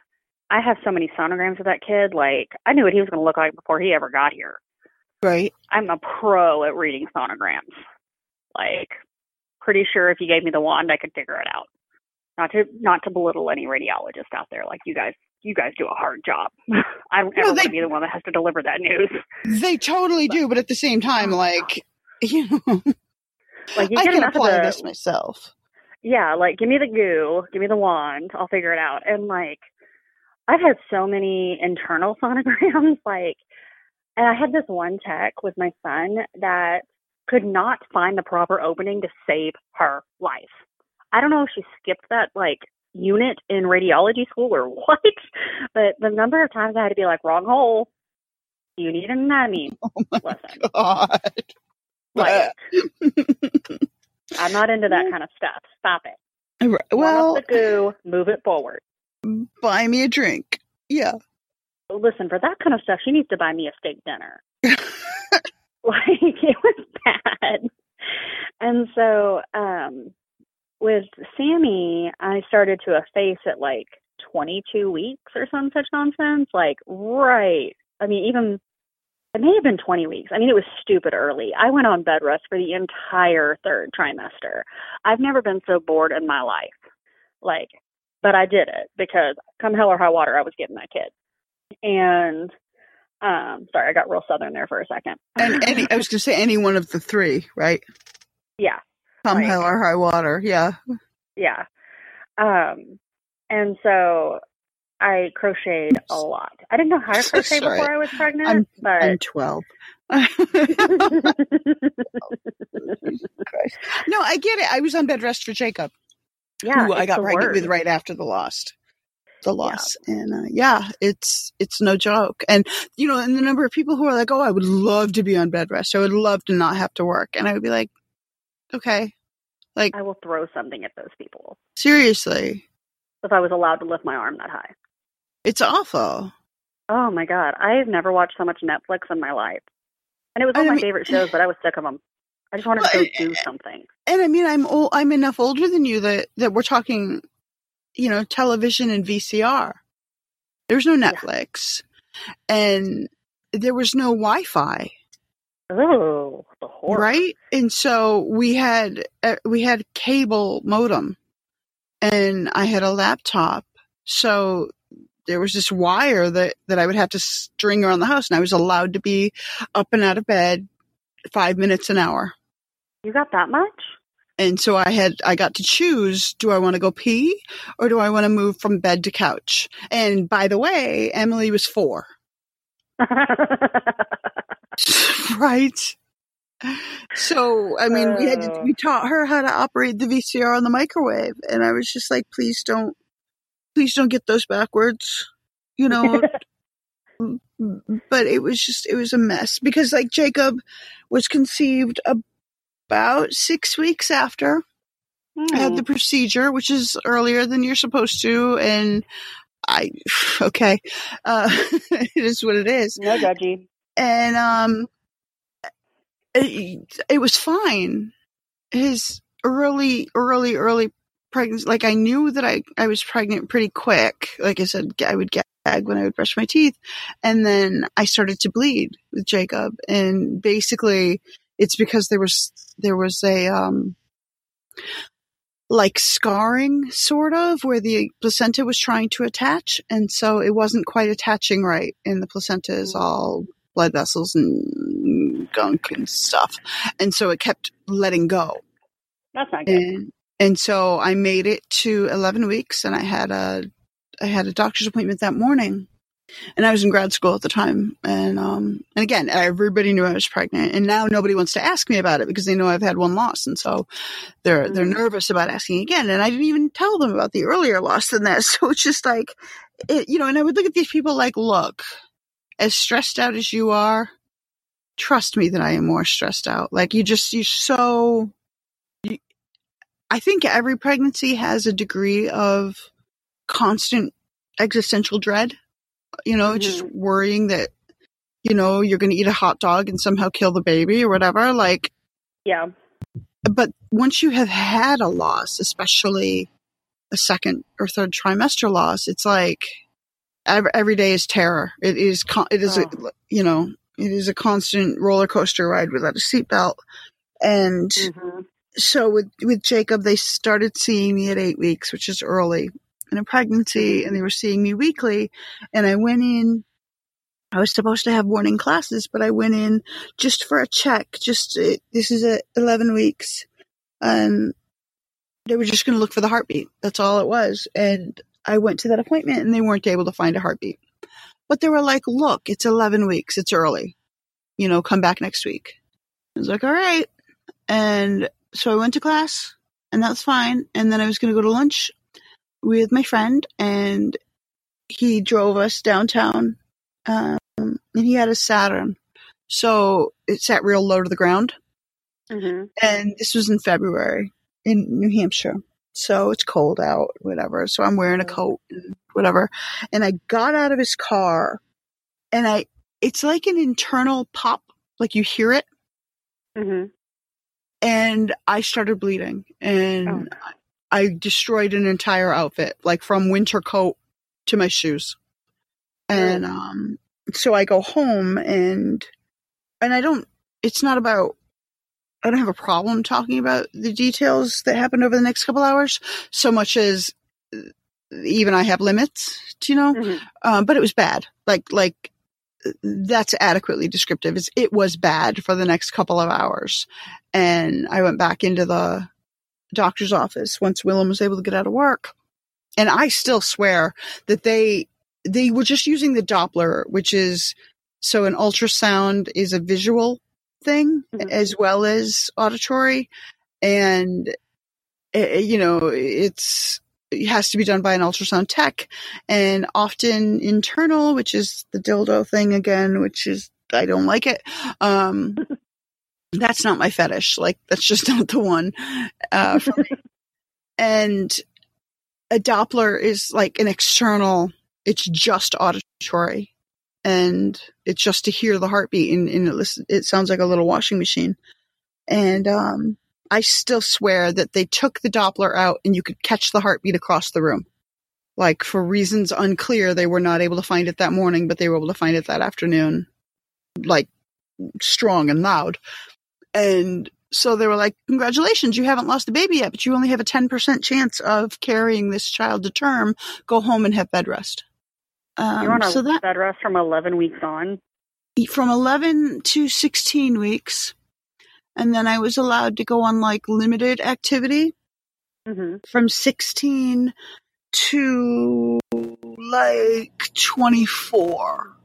I have so many sonograms of that kid. Like, I knew what he was going to look like before he ever got here. Right. I'm a pro at reading sonograms. Like, pretty sure if you gave me the wand, I could figure it out. Not to not to belittle any radiologist out there. Like you guys, you guys do a hard job. I don't ever No, want to be the one that has to deliver that news. They totally do, but at the same time, like you know, Like you I can apply the this myself. yeah, like give me the goo, give me the wand, I'll figure it out. And like I've had so many internal sonograms, like and I had this one tech with my son that could not find the proper opening to save her life. I don't know if she skipped that like unit in radiology school or what, but the number of times I had to be like, wrong hole. You need an anatomy oh lesson. God. Like, I'm not into that kind of stuff. Stop it. Right, Warm Well, up the goo, move it forward. Buy me a drink. Yeah. Listen, for that kind of stuff, she needs to buy me a steak dinner. like it was bad. And so, um, with Sammy, I started to efface at like 22 weeks or some such nonsense. Like, right. I mean, even it may have been 20 weeks. I mean, it was stupid early. I went on bed rest for the entire third trimester. I've never been so bored in my life. Like, but I did it because come hell or high water, I was getting that kid. And um, sorry, I got real southern there for a second. And any, I was going to say any one of the three, right? yeah, Come Like- hell or high water. Yeah. yeah. Um, and so I crocheted a lot. I didn't know how to crochet sorry. before I was pregnant, I'm, but I'm 12. No, I get it. I was on bed rest for Jacob, yeah, who I got pregnant word. with right after the lost. The loss. And uh, yeah, it's it's no joke. And you know, and the number of people who are like, "Oh, I would love to be on bed rest. I would love to not have to work." And I would be like, "Okay." Like I will throw something at those people seriously. if I was allowed to lift my arm that high. It's awful. Oh my god, I have never watched so much Netflix in my life, and it was one of my mean- favorite shows, but I was sick of them. I just wanted to go do something. And I mean, I'm old, I'm enough older than you that that we're talking, you know, television and VCR. There's no Netflix, and there was no Wi-Fi, Oh, the horror! right? And so we had uh, we had cable modem, and I had a laptop. So there was this wire that that I would have to string around the house, and I was allowed to be up and out of bed five minutes an hour. You got that much? And so I had, I got to choose, do I want to go pee or do I want to move from bed to couch? And by the way, Emily was four, right? So, I mean, we had to, we oh. taught her how to operate the VCR on the microwave. And I was just like, please don't, please don't get those backwards, you know? but it was just, it was a mess because like Jacob was conceived about six weeks after I had the procedure, which is earlier than you're supposed to, and I okay, uh, it is what it is. No judgy. And um, it, it was fine. His early, early, early pregnancy, like I knew that I I was pregnant pretty quick. Like I said, I would gag when I would brush my teeth, and then I started to bleed with Jacob, and basically it's because there was there was a um like scarring sort of where the placenta was trying to attach. And so it wasn't quite attaching right and the placenta is all blood vessels and gunk and stuff. And so it kept letting go. That's not good. and and so I made it to 11 weeks and I had a I had a doctor's appointment that morning and I was in grad school at the time. And um and again everybody knew I was pregnant. And now nobody wants to ask me about it because they know I've had one loss. And so they're they're nervous about asking again. And I didn't even tell them about the earlier loss than that. So it's just like it, you know and I would look at these people like look as stressed out as you are trust me that I am more stressed out. Like you just you're so you, I think every pregnancy has a degree of constant existential dread you know, just mm-hmm. worrying that, you know, you're going to eat a hot dog and somehow kill the baby or whatever. Like, yeah. But once you have had a loss, especially a second or third trimester loss, it's like every, every day is terror. It is, con- it is, a, oh. you know, it is a constant roller coaster ride without a seatbelt. And mm-hmm. so with, with Jacob, they started seeing me at eight weeks, which is early in a pregnancy, and they were seeing me weekly. And I went in, I was supposed to have morning classes, but I went in just for a check. Just, uh, this is at 11 weeks. And they were just going to look for the heartbeat. That's all it was. And I went to that appointment and they weren't able to find a heartbeat. But they were like, look, it's 11 weeks. It's early. You know, come back next week. I was like, all right. And so I went to class and that's fine. And then I was going to go to lunch with my friend and he drove us downtown. Um, and he had a Saturn. So it sat real low to the ground. Mm-hmm. And this was in February in New Hampshire. So it's cold out, whatever. So I'm wearing a coat and whatever. And I got out of his car and I, it's like an internal pop, like you hear it. Mm-hmm. And I started bleeding and I destroyed an entire outfit, like from winter coat to my shoes. And, um, so I go home and, and I don't, it's not about I don't have a problem talking about the details that happened over the next couple hours so much as uh, even I have limits, do you know? Um, but it was bad. Like, like that's adequately descriptive. It's, it was bad for the next couple of hours. And I went back into the doctor's office once Willem was able to get out of work. And I still swear that they, they were just using the Doppler, which is, so an ultrasound is a visual thing as well as auditory. And uh, you know it's it has to be done by an ultrasound tech. And often internal which is the dildo thing again which is i don't like it. Um that's not my fetish like that's just not the one uh and a doppler is like an external it's just auditory and it's just to hear the heartbeat and, and it, listen, it sounds like a little washing machine. And um, I still swear that they took the Doppler out and you could catch the heartbeat across the room. Like for reasons unclear, they were not able to find it that morning, but they were able to find it that afternoon, like strong and loud. And so they were like, congratulations, you haven't lost a baby yet, but you only have a 10% chance of carrying this child to term. Go home and have bed rest. Um, You're on a so that bed rest from 11 weeks on. from 11 to 16 weeks. And then I was allowed to go on like limited activity Mm-hmm. from 16 to like 24.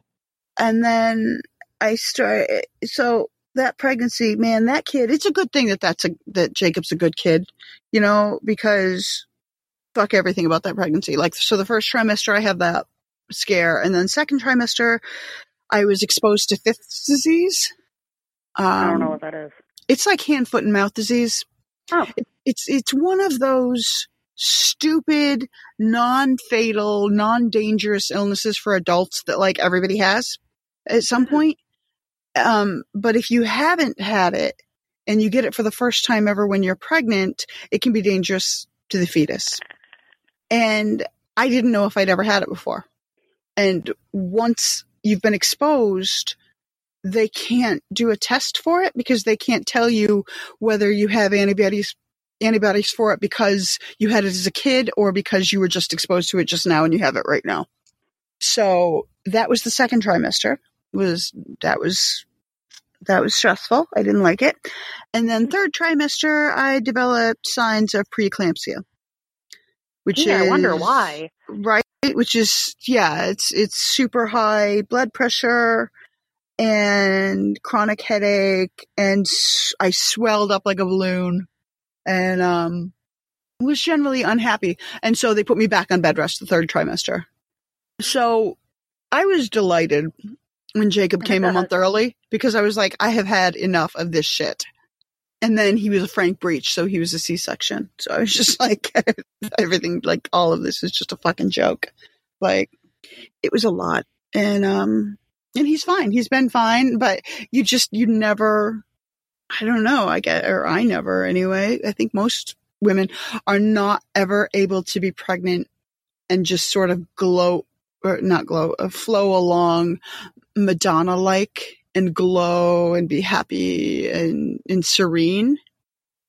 And then I started, so that pregnancy, man, that kid, it's a good thing that that's a, that Jacob's a good kid, you know, because fuck everything about that pregnancy. Like, so the first trimester, I had that scare. And then second trimester, I was exposed to fifth disease. Um, I don't know what that is. It's like hand, foot, and mouth disease. Oh. It, it's it's one of those stupid, non-fatal, non-dangerous illnesses for adults that like everybody has at some point. Um, but if you haven't had it and you get it for the first time ever when you're pregnant, it can be dangerous to the fetus. And I didn't know if I'd ever had it before. And once you've been exposed, they can't do a test for it because they can't tell you whether you have antibodies antibodies for it because you had it as a kid or because you were just exposed to it just now and you have it right now. So that was the second trimester. Was that was that was stressful. I didn't like it. And then third trimester, I developed signs of preeclampsia, which Yeah, is I wonder why. right which is yeah it's it's super high blood pressure and chronic headache and I swelled up like a balloon and um was generally unhappy and so they put me back on bed rest the third trimester so i was delighted when jacob came a month early because i was like i have had enough of this shit. And then he was a frank breech so he was a c-section. So i was just like everything like all of this is just a fucking joke. Like it was a lot. And um and he's fine. He's been fine but you just you never i don't know i get or i never anyway. I think most women are not ever able to be pregnant and just sort of glow or not glow, uh, flow along Madonna like and glow and be happy and, and serene.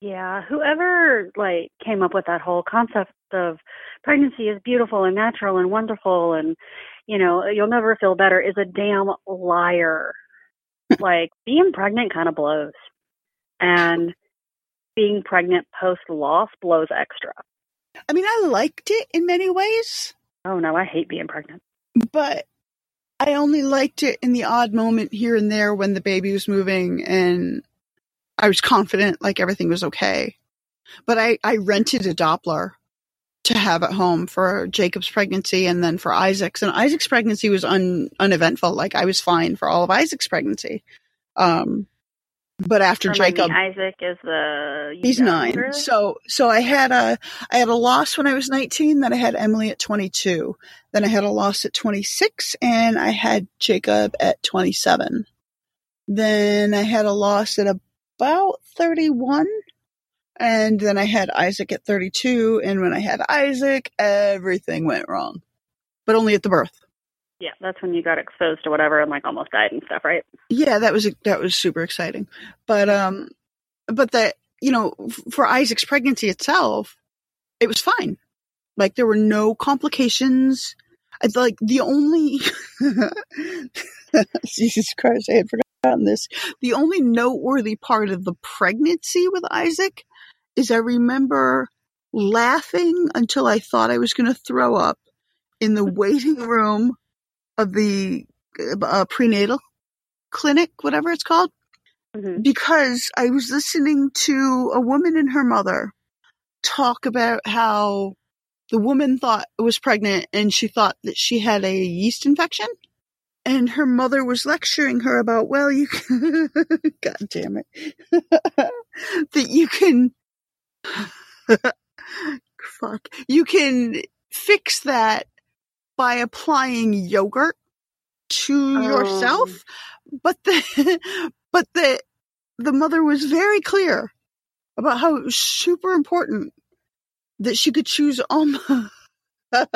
Yeah, whoever like came up with that whole concept of pregnancy is beautiful and natural and wonderful and you know, you'll never feel better is a damn liar. like being pregnant kind of blows. And being pregnant post loss blows extra. I mean, I liked it in many ways. Oh no, I hate being pregnant. But I only liked it in the odd moment here and there when the baby was moving and I was confident like everything was okay. But I, I rented a Doppler to have at home for Jacob's pregnancy and then for Isaac's. And Isaac's pregnancy was un, uneventful. Like I was fine for all of Isaac's pregnancy. Um, but after Jacob, Isaac is the he's younger? nine. So, so I had a, I had a loss when I was 19. Then I had Emily at 22. Then I had a loss at 26 and I had Jacob at 27. Then I had a loss at about 31. And then I had Isaac at 32. And when I had Isaac, everything went wrong, but only at the birth. Yeah, that's when you got exposed to whatever and like almost died and stuff, right? Yeah, that was that was super exciting. But um but that you know, for Isaac's pregnancy itself, it was fine. Like there were no complications. I like the only Jesus Christ, I had forgotten this. The only noteworthy part of the pregnancy with Isaac is I remember laughing until I thought I was going to throw up in the waiting room of the uh, prenatal clinic, whatever it's called, because I was listening to a woman and her mother talk about how the woman thought was pregnant and she thought that she had a yeast infection. And her mother was lecturing her about, well, you can, God damn it, that you can, fuck, you can fix that by applying yogurt to yourself. Oh. But the, but the, the mother was very clear about how it was super important that she could choose almost, God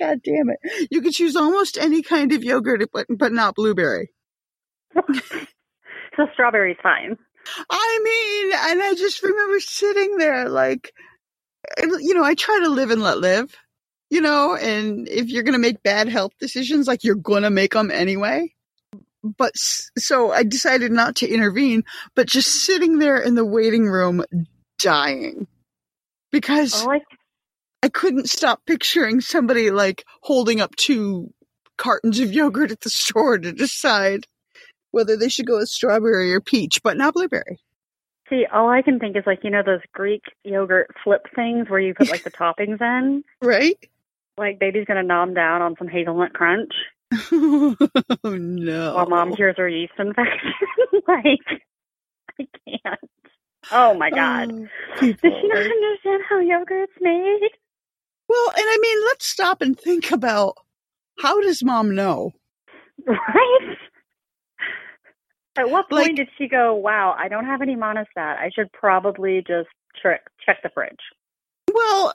damn it. You could choose almost any kind of yogurt, but, but not blueberry. So strawberry's fine. I mean, and I just remember sitting there like, you know, I try to live and let live, you know, and if you're going to make bad health decisions, like you're going to make them anyway. But so I decided not to intervene, but just sitting there in the waiting room dying because Oh, I I couldn't stop picturing somebody like holding up two cartons of yogurt at the store to decide whether they should go with strawberry or peach, but not blueberry. see. All I can think is like you know those Greek yogurt flip things where you put like the toppings in. Right? Like baby's gonna nom down on some hazelnut crunch oh no. while mom cures her yeast infection. like I can't. Oh my god. Oh, Does she not understand how yogurt's made? Well, and I mean, let's stop and think about how does mom know? Right? At what point Like- did she go, wow, I don't have any Monistat. I should probably just trick, check the fridge. Well,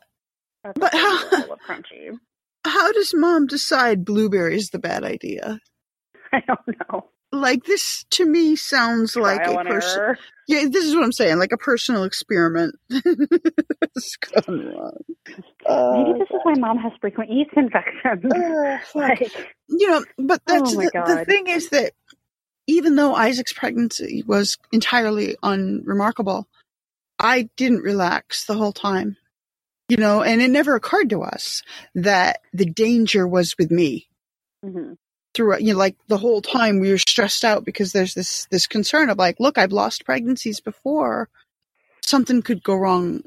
That's But how- crunchy. how does mom decide blueberry is the bad idea? I don't know. Like this to me sounds like a person. Yeah, this is what I'm saying, like a personal experiment. it's gone wrong. Maybe Uh, this is why mom has frequent yeast infections. uh, like, you know, but that's Oh the, the thing is that even though Isaac's pregnancy was entirely unremarkable, I didn't relax the whole time. You know, and it never occurred to us that the danger was with me mhm. throughout, you know, like the whole time we were stressed out because there's this, this concern of like, look, I've lost pregnancies before. Something could go wrong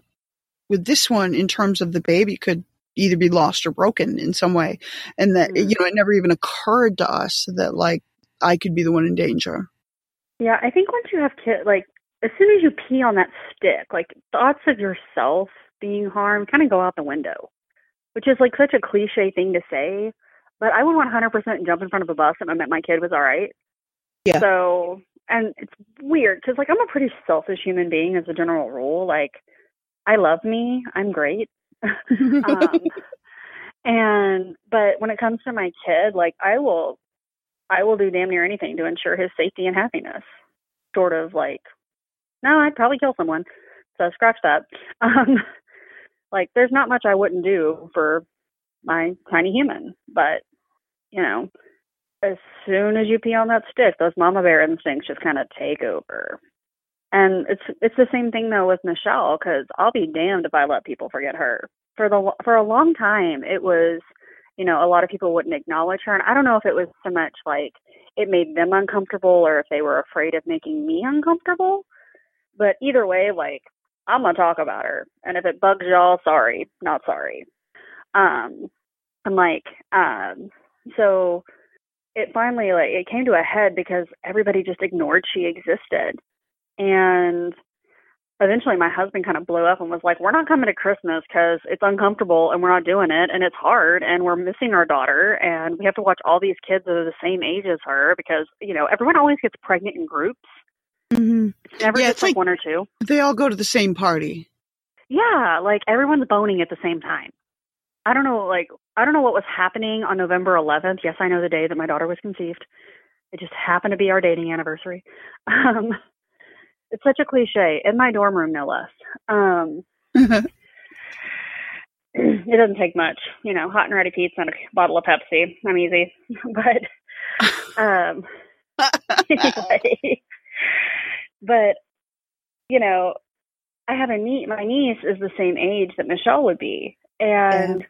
with this one in terms of the baby could either be lost or broken in some way. And that, Mhm. you know, it never even occurred to us that like I could be the one in danger. Yeah, I think once you have kids, like, as soon as you pee on that stick, like, thoughts of yourself being harmed kind of go out the window, which is like such a cliche thing to say. But I would 100% jump in front of a bus and I meant my kid was all right. Yeah. So, and it's weird because, like, I'm a pretty selfish human being as a general rule. Like, I love me, I'm great. um, And but when it comes to my kid, like I will I will do damn near anything to ensure his safety and happiness. Sort of like no, I'd probably kill someone. So scratch that. Um like there's not much I wouldn't do for my tiny human, but you know, as soon as you pee on that stick, those mama bear instincts just kind of take over. And it's it's the same thing though with Michelle because I'll be damned if I let people forget her. For the for a long time, it was, you know, a lot of people wouldn't acknowledge her, and I don't know if it was so much like it made them uncomfortable or if they were afraid of making me uncomfortable. But either way, like I'm gonna talk about her, and if it bugs y'all, sorry, not sorry. Um, I'm like, um, so it finally like it came to a head because everybody just ignored she existed, and eventually my husband kind of blew up and was like, "We're not coming to Christmas because it's uncomfortable and we're not doing it and it's hard and we're missing our daughter and we have to watch all these kids that are the same age as her because you know everyone always gets pregnant in groups." Never Yeah, just like like- one or two. They all go to the same party. Yeah, like everyone's boning at the same time. I don't know, like I don't know what was happening on November 11th. Yes, I know the day that my daughter was conceived. It just happened to be our dating anniversary. Um, it's such a cliche in my dorm room, no less. Um, it doesn't take much, you know, hot and ready pizza and a bottle of Pepsi. I'm easy, but um, anyway, but you know, I have a niece. My niece is the same age that Michelle would be, and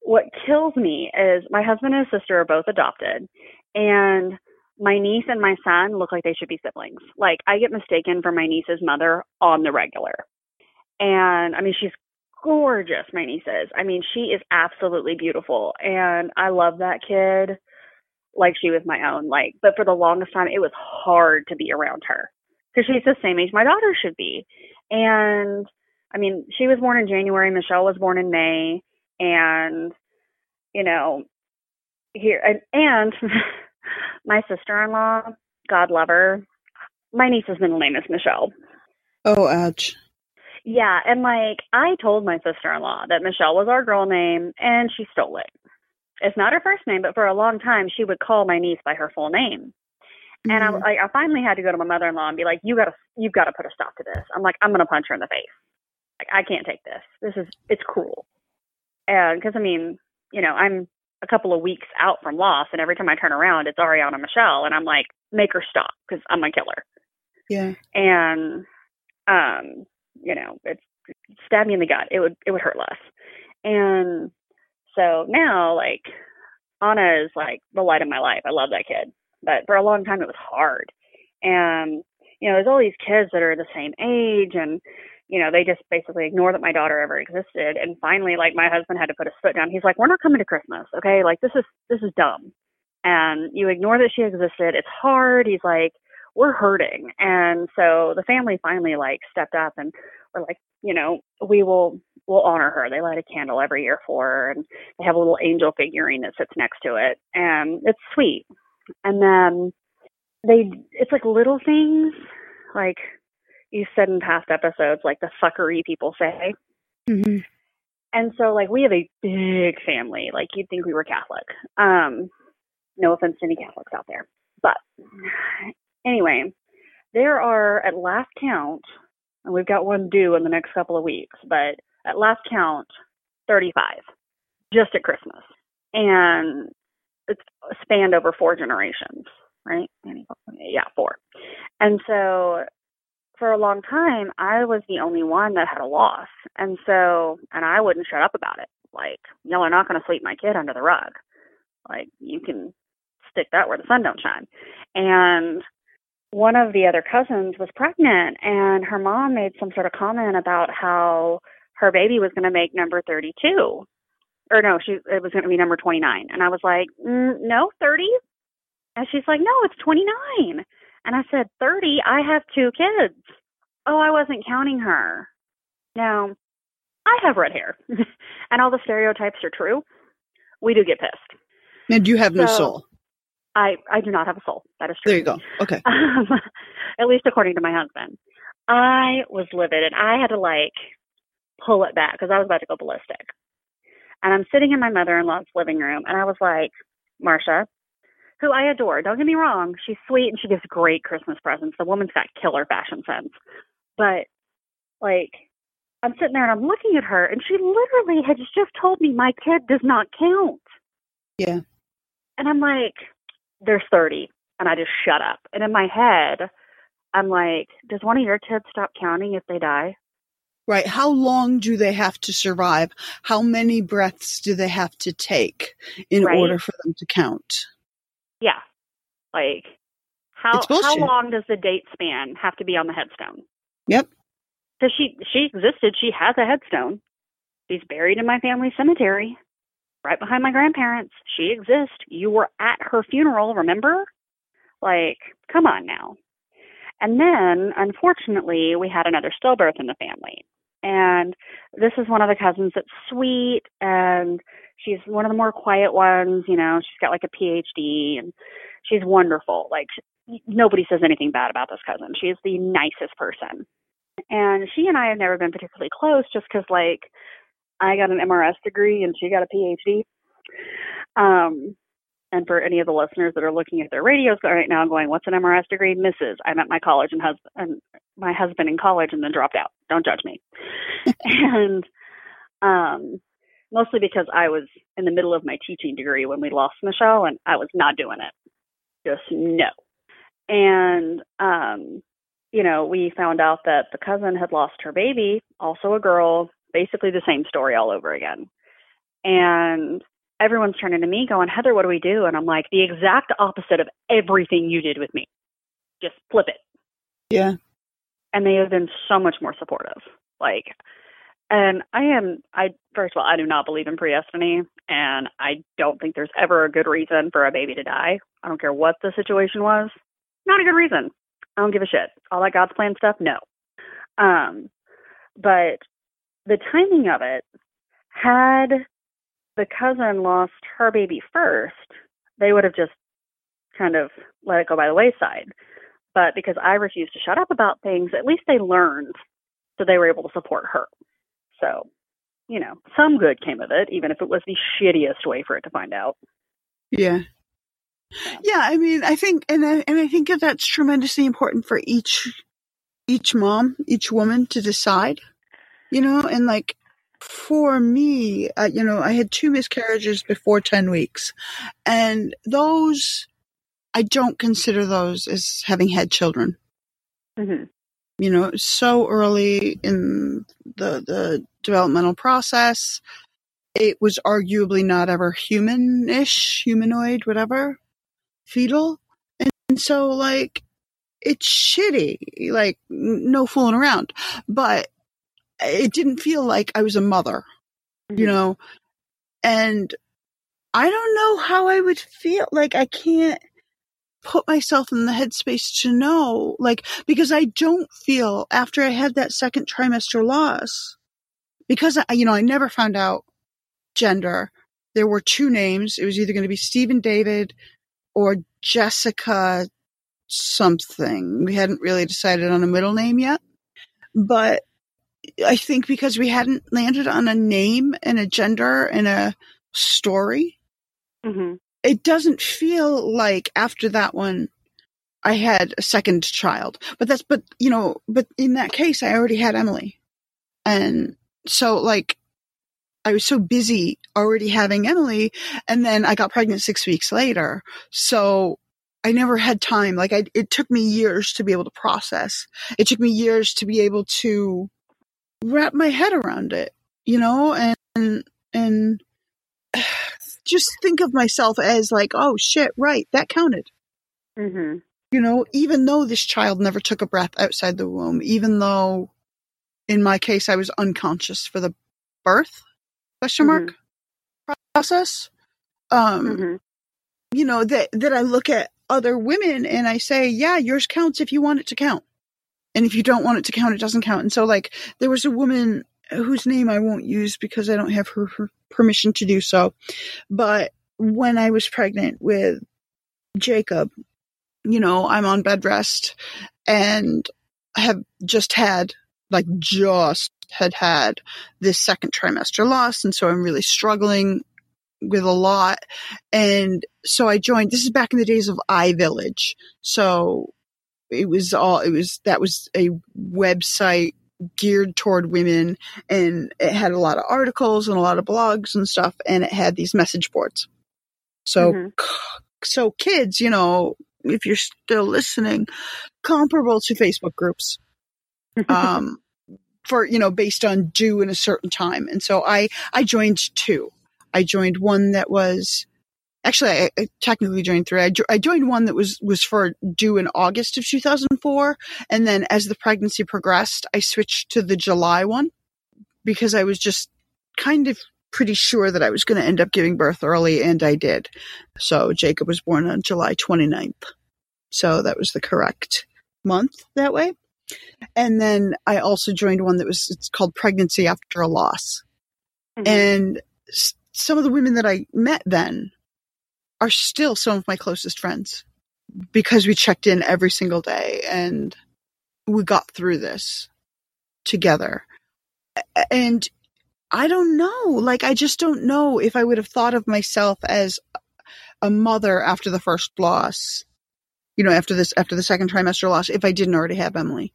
what kills me is my husband and his sister are both adopted, and my niece and my son look like they should be siblings. Like I get mistaken for my niece's mother on the regular, and I mean she's gorgeous. My niece is. I mean she is absolutely beautiful, and I love that kid like she was my own. Like, but for the longest time, it was hard to be around her because she's the same age my daughter should be. And I mean, she was born in January. Michelle was born in May, and you know, here and, and my sister-in-law, God love her, my niece's middle name is Michelle. Oh, ouch. Yeah, and like I told my sister-in-law that Michelle was our girl name, and she stole it. It's not her first name, but for a long time she would call my niece by her full name. And I, like, I finally had to go to my mother-in-law and be like, "You gotta, you've got to put a stop to this." I'm like, "I'm gonna punch her in the face. Like, I can't take this. This is, it's cruel." And because I mean, you know, I'm a couple of weeks out from loss, and every time I turn around, it's Ariana Michelle, and I'm like, "Make her stop," because I'm gonna kill her Yeah. and um you know it's stab me in the gut it would it would hurt less and so now like anna is like the light of my life i love that kid but for a long time it was hard. And you know there's all these kids that are the same age and you know they just basically ignore that my daughter ever existed. And finally like my husband had to put his foot down. He's like we're not coming to christmas okay? Like this is this is dumb. And you ignore that she existed. It's hard. He's like we're hurting. And so the family finally like stepped up and were like you know we will we'll honor her. They light a candle every year for her and they have a little angel figurine that sits next to it. And it's sweet and then they it's like little things like you said in past episodes like the fuckery people say. Hmm and so like we have a big family. Like you'd think we were catholic. Um no offense to any catholics out there. But anyway there are at last count and we've got one due in the next couple of weeks but at last count 35 just at christmas. And it's spanned over four generations right? Yeah four. And so for a long time i was the only one that had a loss. And so and i wouldn't shut up about it. Like y'all are not going to sweep my kid under the rug. Like you can stick that where the sun don't shine. And one of the other cousins was pregnant and her mom made some sort of comment about how her baby was going to make number 32 or no she it was going to be number 29 and i was like mm, no 30 and she's like no it's 29 and i said 30 i have two kids. Oh i wasn't counting her. Now i have red hair. And all the stereotypes are true. We do get pissed. And you have no soul. i i do not have a soul. That is true. There you go. Okay. um, at least according to my husband. I was livid and I had to like pull it back because I was about to go ballistic. And I'm sitting in my mother in law's living room, and I was like, Marsha, who I adore, don't get me wrong, she's sweet and she gives great Christmas presents. The woman's got killer fashion sense. But, like, I'm sitting there and I'm looking at her, and she literally had just told me my kid does not count. Yeah. And I'm like, there's 30. And I just shut up. And in my head, I'm like, does one of your kids stop counting if they die? Right. How long do they have to survive? How many breaths do they have to take in Right. order for them to count? Yeah. Like, how how long does the date span have to be on the headstone? Yep. Because she she existed. She has a headstone. She's buried in my family cemetery, right behind my grandparents. She exists. You were at her funeral. Remember? Like, come on now. And then, unfortunately, we had another stillbirth in the family. And this is one of the cousins that's sweet and she's one of the more quiet ones, you know, she's got like a PhD and she's wonderful. Like nobody says anything bad about this cousin. she's the nicest person. And she and I have never been particularly close just cuz like I got an MRS degree and she got a PhD. Um and for any of the listeners that are looking at their radios right now going, what's an MRS degree? Mrs. I met my college and husband, and my husband in college and then dropped out. Don't judge me. and, um, mostly because I was in the middle of my teaching degree when we lost Michelle and I was not doing it. Just no. And, um, you know, we found out that the cousin had lost her baby, also a girl, basically the same story all over again. And everyone's turning to me going, Heather, what do we do? And I'm like, the exact opposite of everything you did with me. Just flip it. Yeah. And they have been so much more supportive. Like, and I am, I, first of all, I do not believe in predestiny. And I don't think there's ever a good reason for a baby to die. I don't care what the situation was. Not a good reason. I don't give a shit. All that God's plan stuff, no. Um, but the timing of it had the cousin lost her baby first, they would have just kind of let it go by the wayside. But because I refused to shut up about things, at least they learned, so they were able to support her. So, you know, some good came of it, even if it was the shittiest way for it to find out. Yeah. Yeah, I mean, I think, and I, and I think that that's tremendously important for each, each mom, each woman to decide, you know, and like, for me, uh, you know, I had two miscarriages before 10 weeks and those, I don't consider those as having had children. Mm-hmm. You know, so early in the, the developmental process, it was arguably not ever human-ish, humanoid, whatever, fetal. And, and so like, it's shitty, like no fooling around, but it didn't feel like I was a mother, you mm-hmm. know, and I don't know how I would feel. Like I can't put myself in the headspace to know, like, because I don't feel after I had that second trimester loss, because I, you know, I never found out gender. There were two names. It was either going to be Stephen David or Jessica something. We hadn't really decided on a middle name yet, but I think because we hadn't landed on a name and a gender and a story, Mm-hmm. it doesn't feel like after that one I had a second child. But that's but you know, but in that case I already had Emily. And so like I was so busy already having Emily and then I got pregnant 6 weeks later. So I never had time. Like I it took me years to be able to process. It took me years to be able to wrap my head around it, you know, and and just think of myself as like, oh shit, right, that counted. Mm-hmm. You know, even though this child never took a breath outside the womb, even though in my case I was unconscious for the birth question mark process. Um you know, that that I look at other women and I say, yeah, yours counts if you want it to count. And if you don't want it to count, it doesn't count. And so like there was a woman whose name I won't use because I don't have her, her permission to do so. But when I was pregnant with Jacob, you know, I'm on bed rest and have just had like just had had this second trimester loss. And so I'm really struggling with a lot. And so I joined, this is back in the days of iVillage. So it was all, it was, that was a website geared toward women and it had a lot of articles and a lot of blogs and stuff. And it had these message boards. So, mm-hmm. so kids, you know, if you're still listening, comparable to Facebook groups. um, for, you know, based on due in a certain time. And so I, I joined two. I joined one that was, actually, I, I technically joined three. I, jo- I joined one that was, was for due in August of 2004. And then as the pregnancy progressed, I switched to the July one because I was just kind of pretty sure that I was going to end up giving birth early, and I did. So Jacob was born on July 29th. So that was the correct month that way. And then I also joined one that was it's called Pregnancy After a Loss. Mm-hmm. And some of the women that I met then are still some of my closest friends because we checked in every single day and we got through this together. And I don't know. Like, I just don't know if I would have thought of myself as a mother after the first loss, you know, after this, after the second trimester loss, if I didn't already have Emily.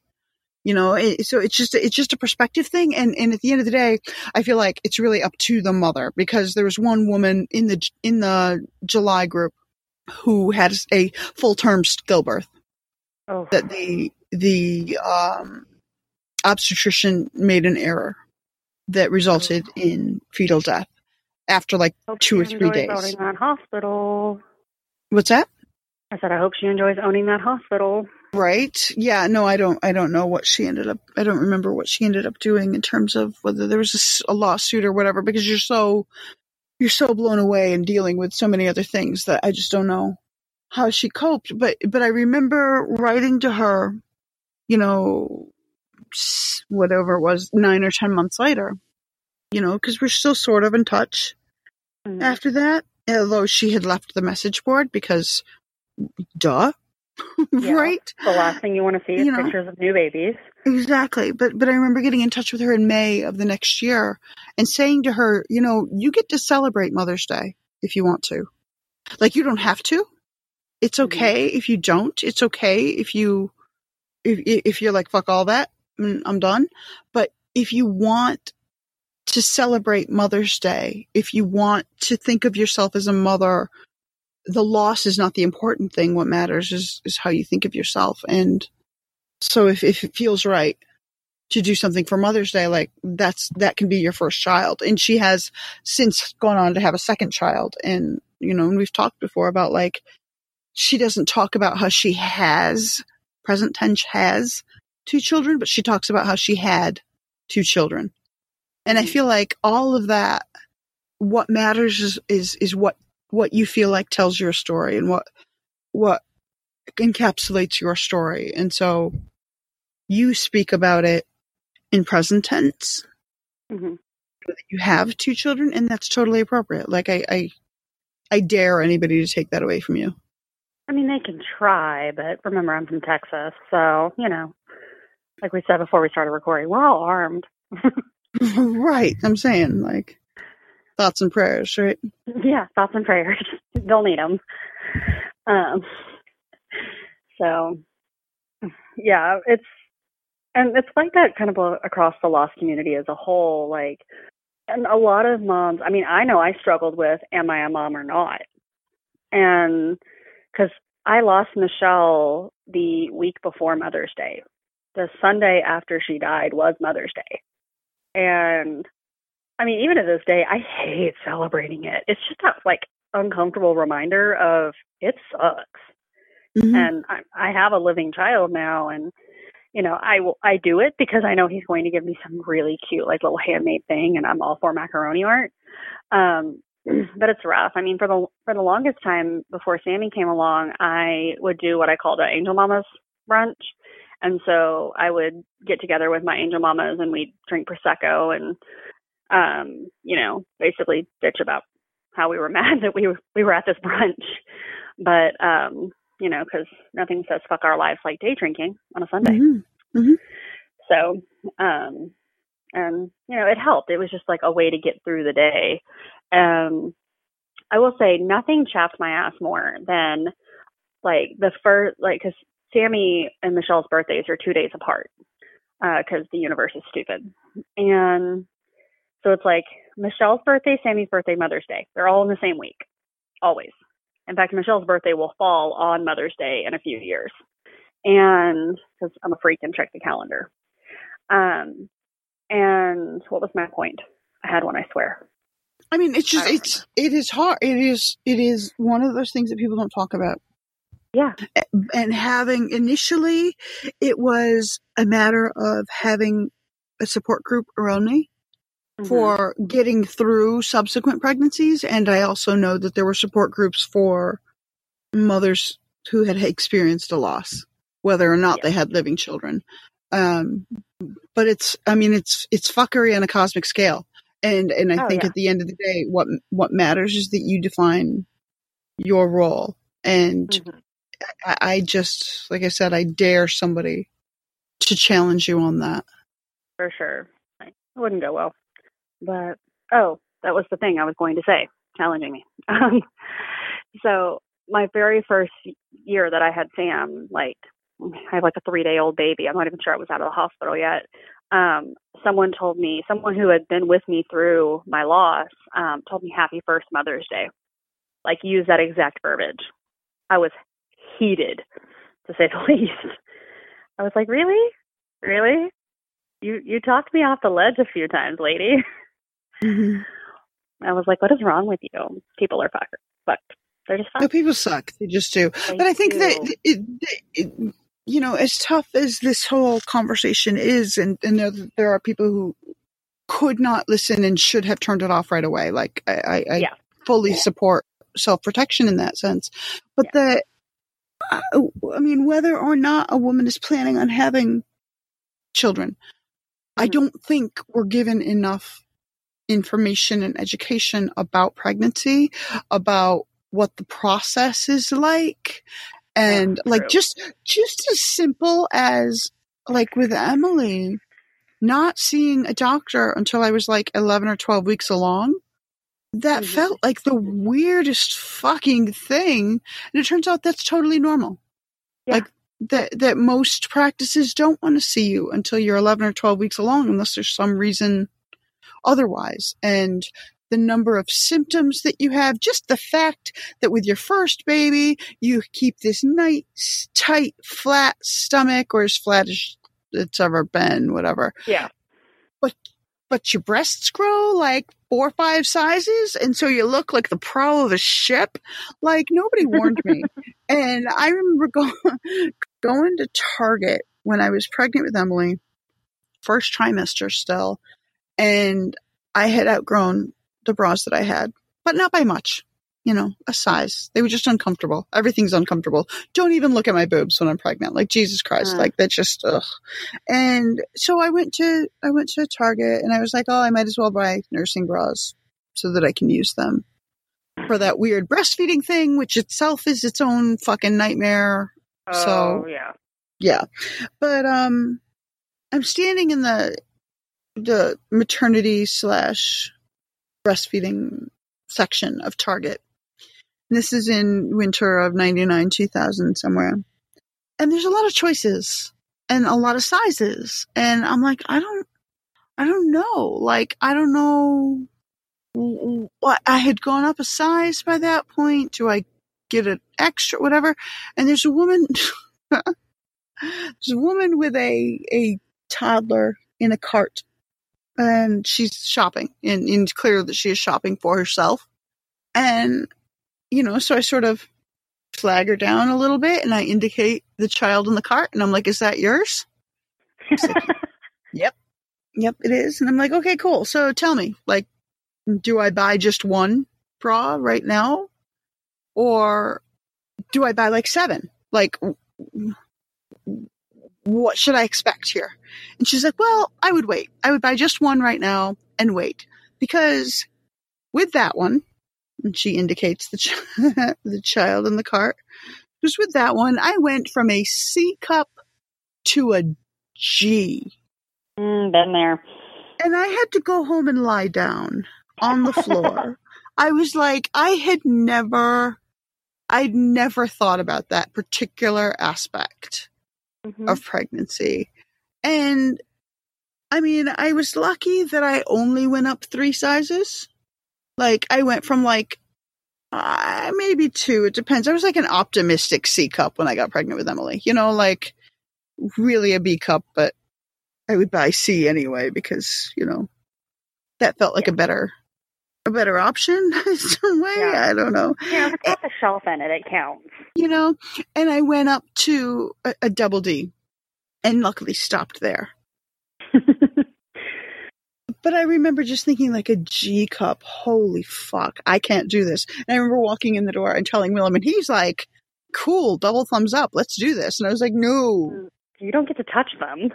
You know, it, so it's just, it's just a perspective thing. And, and at the end of the day, I feel like it's really up to the mother because there was one woman in the, in the July group who had a full term stillbirth. Oh. That the, the, um, obstetrician made an error that resulted in fetal death after like hope two or three days. Owning that hospital. What's that? I said I hope she enjoys owning that hospital. Right? Yeah. No, I don't. I don't know what she ended up. I don't remember what she ended up doing in terms of whether there was a, a lawsuit or whatever. Because you're so you're so blown away and dealing with so many other things that I just don't know how she coped. But but I remember writing to her, you know, whatever it was, nine or ten months later, you know, because we're still sort of in touch mm-hmm. after that. Although she had left the message board because, duh, yeah, right? The last thing you want to see is you know, pictures of new babies. Exactly. But but I remember getting in touch with her in May of the next year and saying to her, you know, you get to celebrate Mother's Day if you want to. Like you don't have to. It's mm-hmm. okay mm-hmm. if you don't. It's okay if you if if you're like fuck all that. Mm, I'm done. But if you want to celebrate Mother's Day, if you want to think of yourself as a mother, the loss is not the important thing. What matters is, is how you think of yourself. And so if, if it feels right to do something for Mother's Day, like that's, that can be your first child. And she has since gone on to have a second child. And, you know, and we've talked before about like, she doesn't talk about how she has, present tense has two children, but she talks about how she had two children. And I mm-hmm. feel like all of that, what matters is, is, is what, what you feel like tells your story and what, what encapsulates your story. And so you speak about it in present tense. Mm-hmm. You have two children and that's totally appropriate. Like I, I, I dare anybody to take that away from you. I mean, they can try, but remember, I'm from Texas, so you know, like we said before we started recording, we're all armed. right. I'm saying, like, thoughts and prayers, right? Yeah, thoughts and prayers. They'll need them. Um, so, yeah, it's, and it's like that kind of across the lost community as a whole. Like, and a lot of moms, I mean, I know I struggled with, am I a mom or not? And because I lost Michelle the week before Mother's Day the Sunday after she died was Mother's Day. And I mean, even to this day, I hate celebrating it. It's just that like uncomfortable reminder of it sucks. Mm-hmm. And I, I have a living child now, and you know, I will I do it because I know he's going to give me some really cute like little handmade thing, and I'm all for macaroni art. Um, but it's rough. I mean, for the for the longest time before Sammy came along, I would do what I called an Angel Mamas brunch, and so I would get together with my angel mamas and we'd drink prosecco and um, you know, basically bitch about how we were mad that we were we were at this brunch. But um, you know, because nothing says fuck our lives like day drinking on a Sunday. Mm-hmm. Mm-hmm. So, um, and you know, it helped. It was just like a way to get through the day. Um, I will say nothing chaps my ass more than like the first, like, cause Sammy and Michelle's birthdays are two days apart, uh, cause the universe is stupid. And so it's like Michelle's birthday, Sammy's birthday, Mother's Day. They're all in the same week, always. In fact, Michelle's birthday will fall on Mother's Day in a few years. And because I'm a freak and check the calendar. Um, and what was my point? I had one, I swear. I mean, it's just it's it is hard. It is it is one of those things that people don't talk about. Yeah. And having initially, it was a matter of having a support group around me Mm-hmm. for getting through subsequent pregnancies, and I also know that there were support groups for mothers who had experienced a loss, whether or not they had living children. Um, but it's, I mean, it's it's fuckery on a cosmic scale, and and I Oh, think yeah. at the end of the day, what what matters is that you define your role, and Mm-hmm. I, I just, like I said, I dare somebody to challenge you on that. for sure. It wouldn't go well. But oh, that was the thing I was going to say, challenging me. Um, so my very first year that I had Sam, like I have like a three day old baby. I'm not even sure I was out of the hospital yet. Um, someone told me, someone who had been with me through my loss, um, told me happy first Mother's Day. Like use that exact verbiage. I was heated, to say the least. I was like, really, really? You you talked me off the ledge a few times, lady. I was like, what is wrong with you? People are fucked. Fucked. They're just No, people suck. They just do. They but I think do. that it, it, you know, as tough as this whole conversation is, and, and there, there are people who could not listen and should have turned it off right away. Like I, I, I Yeah. fully support self protection in that sense. But that, I, I mean, whether or not a woman is planning on having children, Mm-hmm. I don't think we're given enough information and education about pregnancy, about what the process is like, and like true. just just as simple as like with Emily, not seeing a doctor until I was like eleven or twelve weeks along. That Mm-hmm. felt like the weirdest fucking thing, and it turns out that's totally normal. Like that that most practices don't want to see you until you're 11 or 12 weeks along unless there's some reason otherwise. And the number of symptoms that you have just the fact that with your first baby you keep this nice tight flat stomach or as flat as it's ever been whatever. Yeah. but but your breasts grow like four or five sizes and so you look like the prow of a ship. Like nobody warned me. And i remember going going to target when i was pregnant with emily first trimester still and i had outgrown the bras that i had but not by much you know a size they were just uncomfortable everything's uncomfortable don't even look at my boobs when i'm pregnant like jesus christ Uh. like that's just ugh and so I went to I went to Target and I was like, oh, I might as well buy nursing bras so that I can use them for that weird breastfeeding thing, which itself is its own fucking nightmare. Oh so yeah. yeah, but um, I'm standing in the the maternity slash breastfeeding section of Target. This is in winter of '99, 2000, somewhere, and there's a lot of choices and a lot of sizes, and I'm like, I don't, I don't know, like I don't know what I had gone up a size by that point. Do I get an extra, whatever? And there's a woman. There's a woman with a a toddler in a cart, and she's shopping, and, and it's clear that she is shopping for herself. And you know, so I sort of flag her down a little bit, and I indicate the child in the cart, and I'm like, "Is that yours?" Like, yep, yep, it is. And I'm like, "Okay, cool. So tell me, like, do I buy just one bra right now, or do I buy like seven? Like." What should I expect here? And she's like, well, I would wait. I would buy just one right now and wait because with that one, and she indicates the, ch- the child in the cart, because with that one, I went from a C cup to a G. Mm, been there. And I had to go home and lie down on the floor. I was like, I had never, I'd never thought about that particular aspect Mhm. of pregnancy. And I mean, I was lucky that I only went up three sizes. Like, I went from like, uh, maybe two, it depends. I was like an optimistic C cup when I got pregnant with Emily. You know, like really a B cup, but I would buy C anyway because, you know, that felt like a better, a better option in some way. I don't know. Yeah, if it's got the shelf in it, it counts. You know, and I went up to a, a double D and luckily stopped there. but I remember just thinking like a G cup, holy fuck, I can't do this. And I remember walking in the door and telling Willem, and he's like, cool, double thumbs up, let's do this. And I was like, no. You don't get to touch them.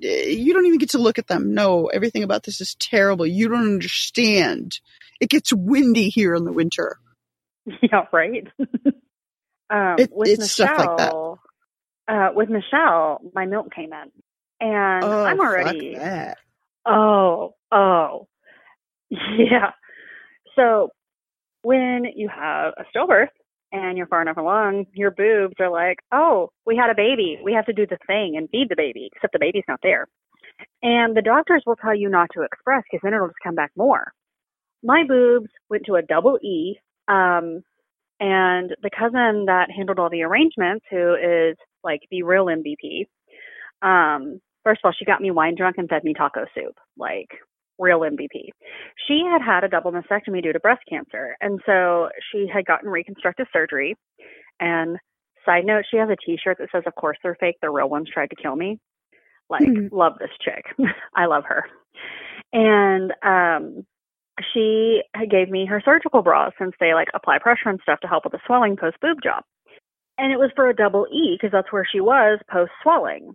You don't even get to look at them. No, everything about this is terrible. You don't understand. It gets windy here in the winter. Yeah, right. um, It- with it's stuff like that. Michelle, uh, with Michelle, my milk came in, and Oh, I'm already. that. Oh, oh, yeah. So when you have a stillbirth and you're far enough along, your boobs are like, oh, we had a baby. We have to do the thing and feed the baby, except the baby's not there. And the doctors will tell you not to express because then it'll just come back more. My boobs went to a double E. Um, and the cousin that handled all the arrangements, who is like the real MVP, um, first of all, she got me wine drunk and fed me taco soup, like real MVP. She had had a double mastectomy due to breast cancer, and so she had gotten reconstructive surgery. And side note, she has a T-shirt that says, "Of course they're fake. The real ones tried to kill me." Like, Mhm. love this chick. I love her. And um, she gave me her surgical bra since they like apply pressure and stuff to help with the swelling post boob job. And it was for a double E because that's where she was post swelling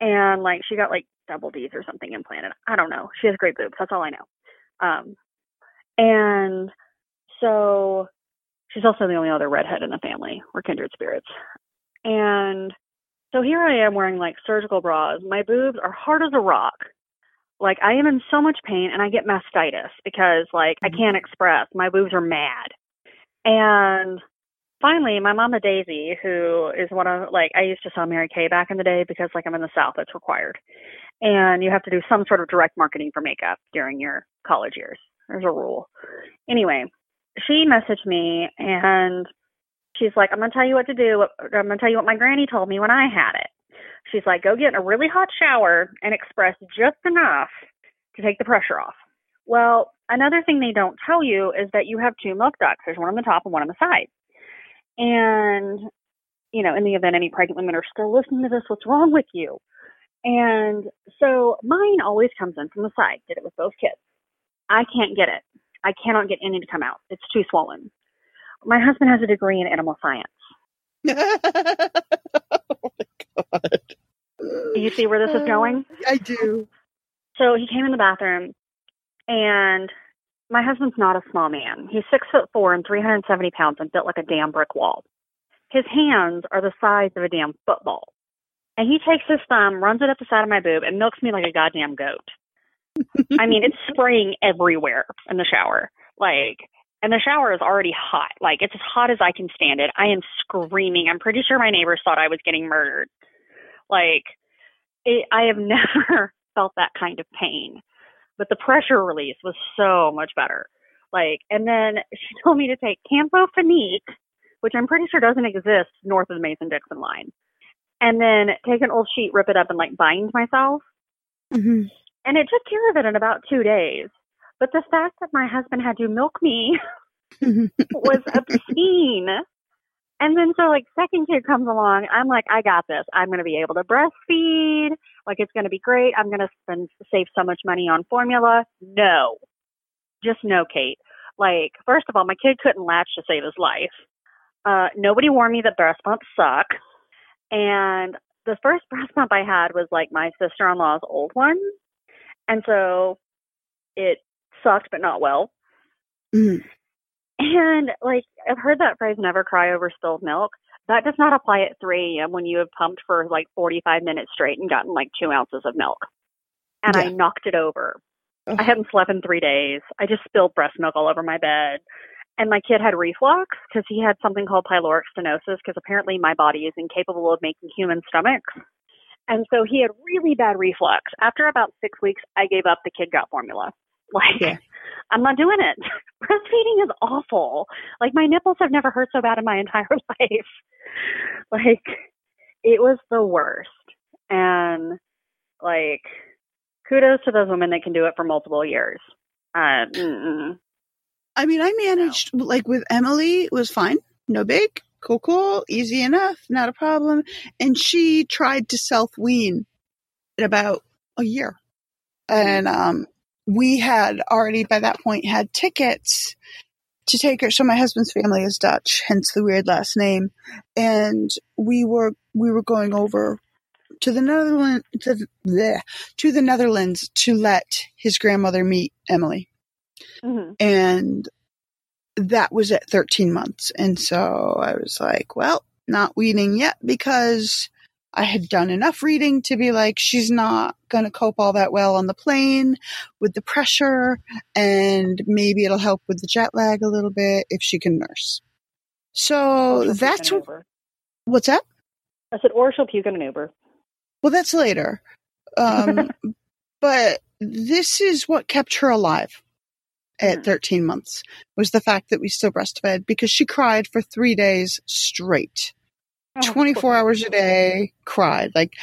and like she got like double D's or something implanted. I don't know. She has great boobs. That's all I know. Um, and so she's also the only other redhead in the family. We're kindred spirits. And so here I am wearing like surgical bras. My boobs are hard as a rock. Like I am in so much pain and I get mastitis because like I mm-hmm. can't express. My boobs are mad. And finally, my mama Daisy, who is one of like I used to sell Mary Kay back in the day because like I'm in the South, it's required, and you have to do some sort of direct marketing for makeup during your college years. There's a rule. Anyway, she messaged me and she's like, "I'm gonna tell you what to do. I'm gonna tell you what my granny told me when I had it." She's like, "Go get in a really hot shower and express just enough to take the pressure off." Well, another thing they don't tell you is that you have two milk ducts. There's one on the top and one on the side. And, you know, in the event any pregnant women are still listening to this, what's wrong with you? And so mine always comes in from the side. Did it with both kids. I can't get it. I cannot get any to come out. It's too swollen. My husband has a degree in animal science. Do you see where this is uh, going? I do. So he came in the bathroom, and my husband's not a small man. He's six foot four and 370 pounds and built like a damn brick wall. His hands are the size of a damn football. And he takes his thumb, runs it up the side of my boob, and milks me like a goddamn goat. I mean, it's spraying everywhere in the shower. Like, and the shower is already hot. Like, it's as hot as I can stand it. I am screaming. I'm pretty sure my neighbors thought I was getting murdered. Like, it, I have never felt that kind of pain but the pressure release was so much better. Like, and then she told me to take Campho-Phenique, which I'm pretty sure doesn't exist north of the Mason-Dixon line, and then take an old sheet, rip it up, and like bind myself. Mm-hmm. And it took care of it in about two days. But the fact that my husband had to milk me was obscene. And then so like second kid comes along, I'm like, I got this. I'm gonna be able to breastfeed. Like it's gonna be great. I'm gonna spend save so much money on formula. No. Just no, Kate. Like, first of all, my kid couldn't latch to save his life. Uh, nobody warned me that breast pumps suck. And the first breast pump I had was like my sister in law's old one. And so it sucked, but not well. Mm-hmm. And like I've heard that phrase never cry over spilled milk. That does not apply at 3 a.m. when you have pumped for like 45 minutes straight and gotten like two ounces of milk. and I knocked it over. Ugh. I hadn't slept in three days. I just spilled breast milk all over my bed. And my kid had reflux because he had something called pyloric stenosis because apparently my body is incapable of making human stomachs. And so he had really bad reflux. After about six weeks, I gave up. The kid got formula. Like, Yeah. I'm not doing it. Breastfeeding is awful. Like, my nipples have never hurt so bad in my entire life. Like, it was the worst. And, like, kudos to those women that can do it for multiple years. Mm-mm. I mean, I managed like with Emily, it was fine, no big, cool, cool, easy enough, not a problem. And she tried to self wean in about a year, and um, we had already by that point had tickets to take her. So my husband's family is Dutch, hence the weird last name, and we were we were going over to the Netherlands to bleh, to the Netherlands to let his grandmother meet Emily Mhm. and that was at 13 months. And so I was like, well, not weaning yet because I had done enough reading to be like, she's not going to cope all that well on the plane with the pressure, and maybe it'll help with the jet lag a little bit if she can nurse. So that's puke what, Uber. what's that? I said, or she'll puke in an Uber. Well, that's later. Um, but this is what kept her alive at 13 months was the fact that we still breastfed because she cried for three days straight. Oh, 24 hours a day, cried. Like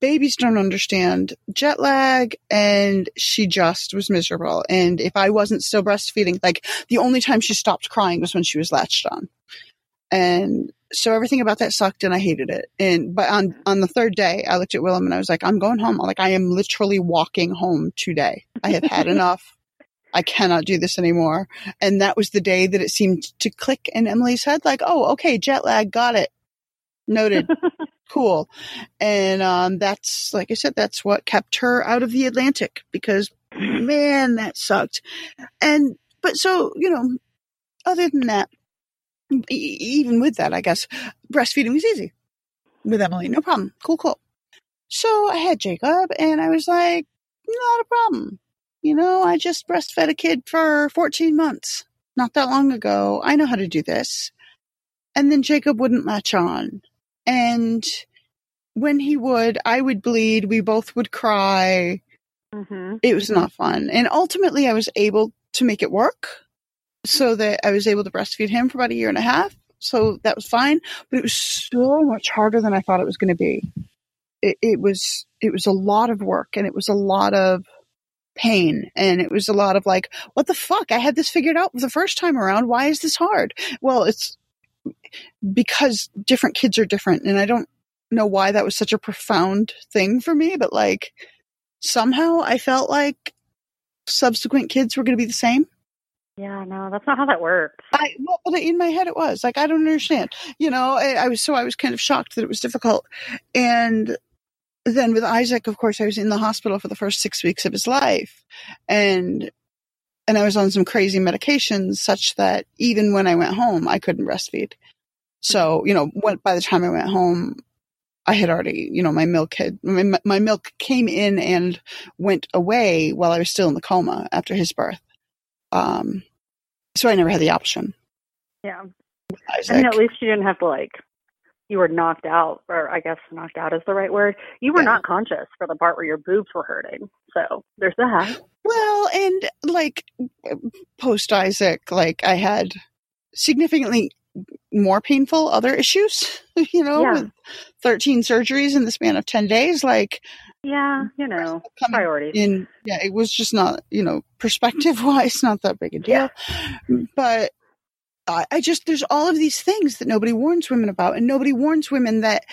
babies don't understand jet lag and she just was miserable. And if I wasn't still breastfeeding, like the only time she stopped crying was when she was latched on. And so everything about that sucked and I hated it. And, but on, on the third day, I looked at Willem and I was like, I'm going home. Like I am literally walking home today. I have had enough. I cannot do this anymore. And that was the day that it seemed to click in Emily's head, like, oh, okay, jet lag, got it. Noted. cool. And um, that's, like I said, that's what kept her out of the Atlantic because, man, that sucked. And, but so, you know, other than that, e- even with that, I guess, breastfeeding was easy with Emily. No problem. Cool, cool. So I had Jacob and I was like, not a problem. You know, I just breastfed a kid for 14 months not that long ago. I know how to do this. And then Jacob wouldn't latch on. And when he would, I would bleed. We both would cry. Mm-hmm. It was not fun. And ultimately, I was able to make it work so that I was able to breastfeed him for about a year and a half. So that was fine. But it was so much harder than I thought it was going to be. It, it was, it was a lot of work and it was a lot of pain and it was a lot of like what the fuck i had this figured out the first time around why is this hard well it's because different kids are different and i don't know why that was such a profound thing for me but like somehow i felt like subsequent kids were going to be the same Yeah, no, that's not how that works. I well, but in my head it was like I don't understand. You know, I, I was so I was kind of shocked that it was difficult, and then with Isaac, of course, I was in the hospital for the first six weeks of his life, and and I was on some crazy medications such that even when I went home, I couldn't breastfeed. So you know, when, by the time I went home, I had already, you know, my milk had my, my milk came in and went away while I was still in the coma after his birth. Um, so I never had the option. Yeah. I mean, at least you didn't have to like. You were knocked out, or I guess knocked out is the right word. You were not conscious for the part where your boobs were hurting. So there's that. Well, and like post Isaac, like I had significantly more painful other issues, you know, Yeah. with 13 surgeries in the span of 10 days. Like, Yeah, you know, priorities. in, yeah, it was just not, you know, perspective wise, not that big a deal. But I, I just, there's all of these things that nobody warns women about, and nobody warns women that,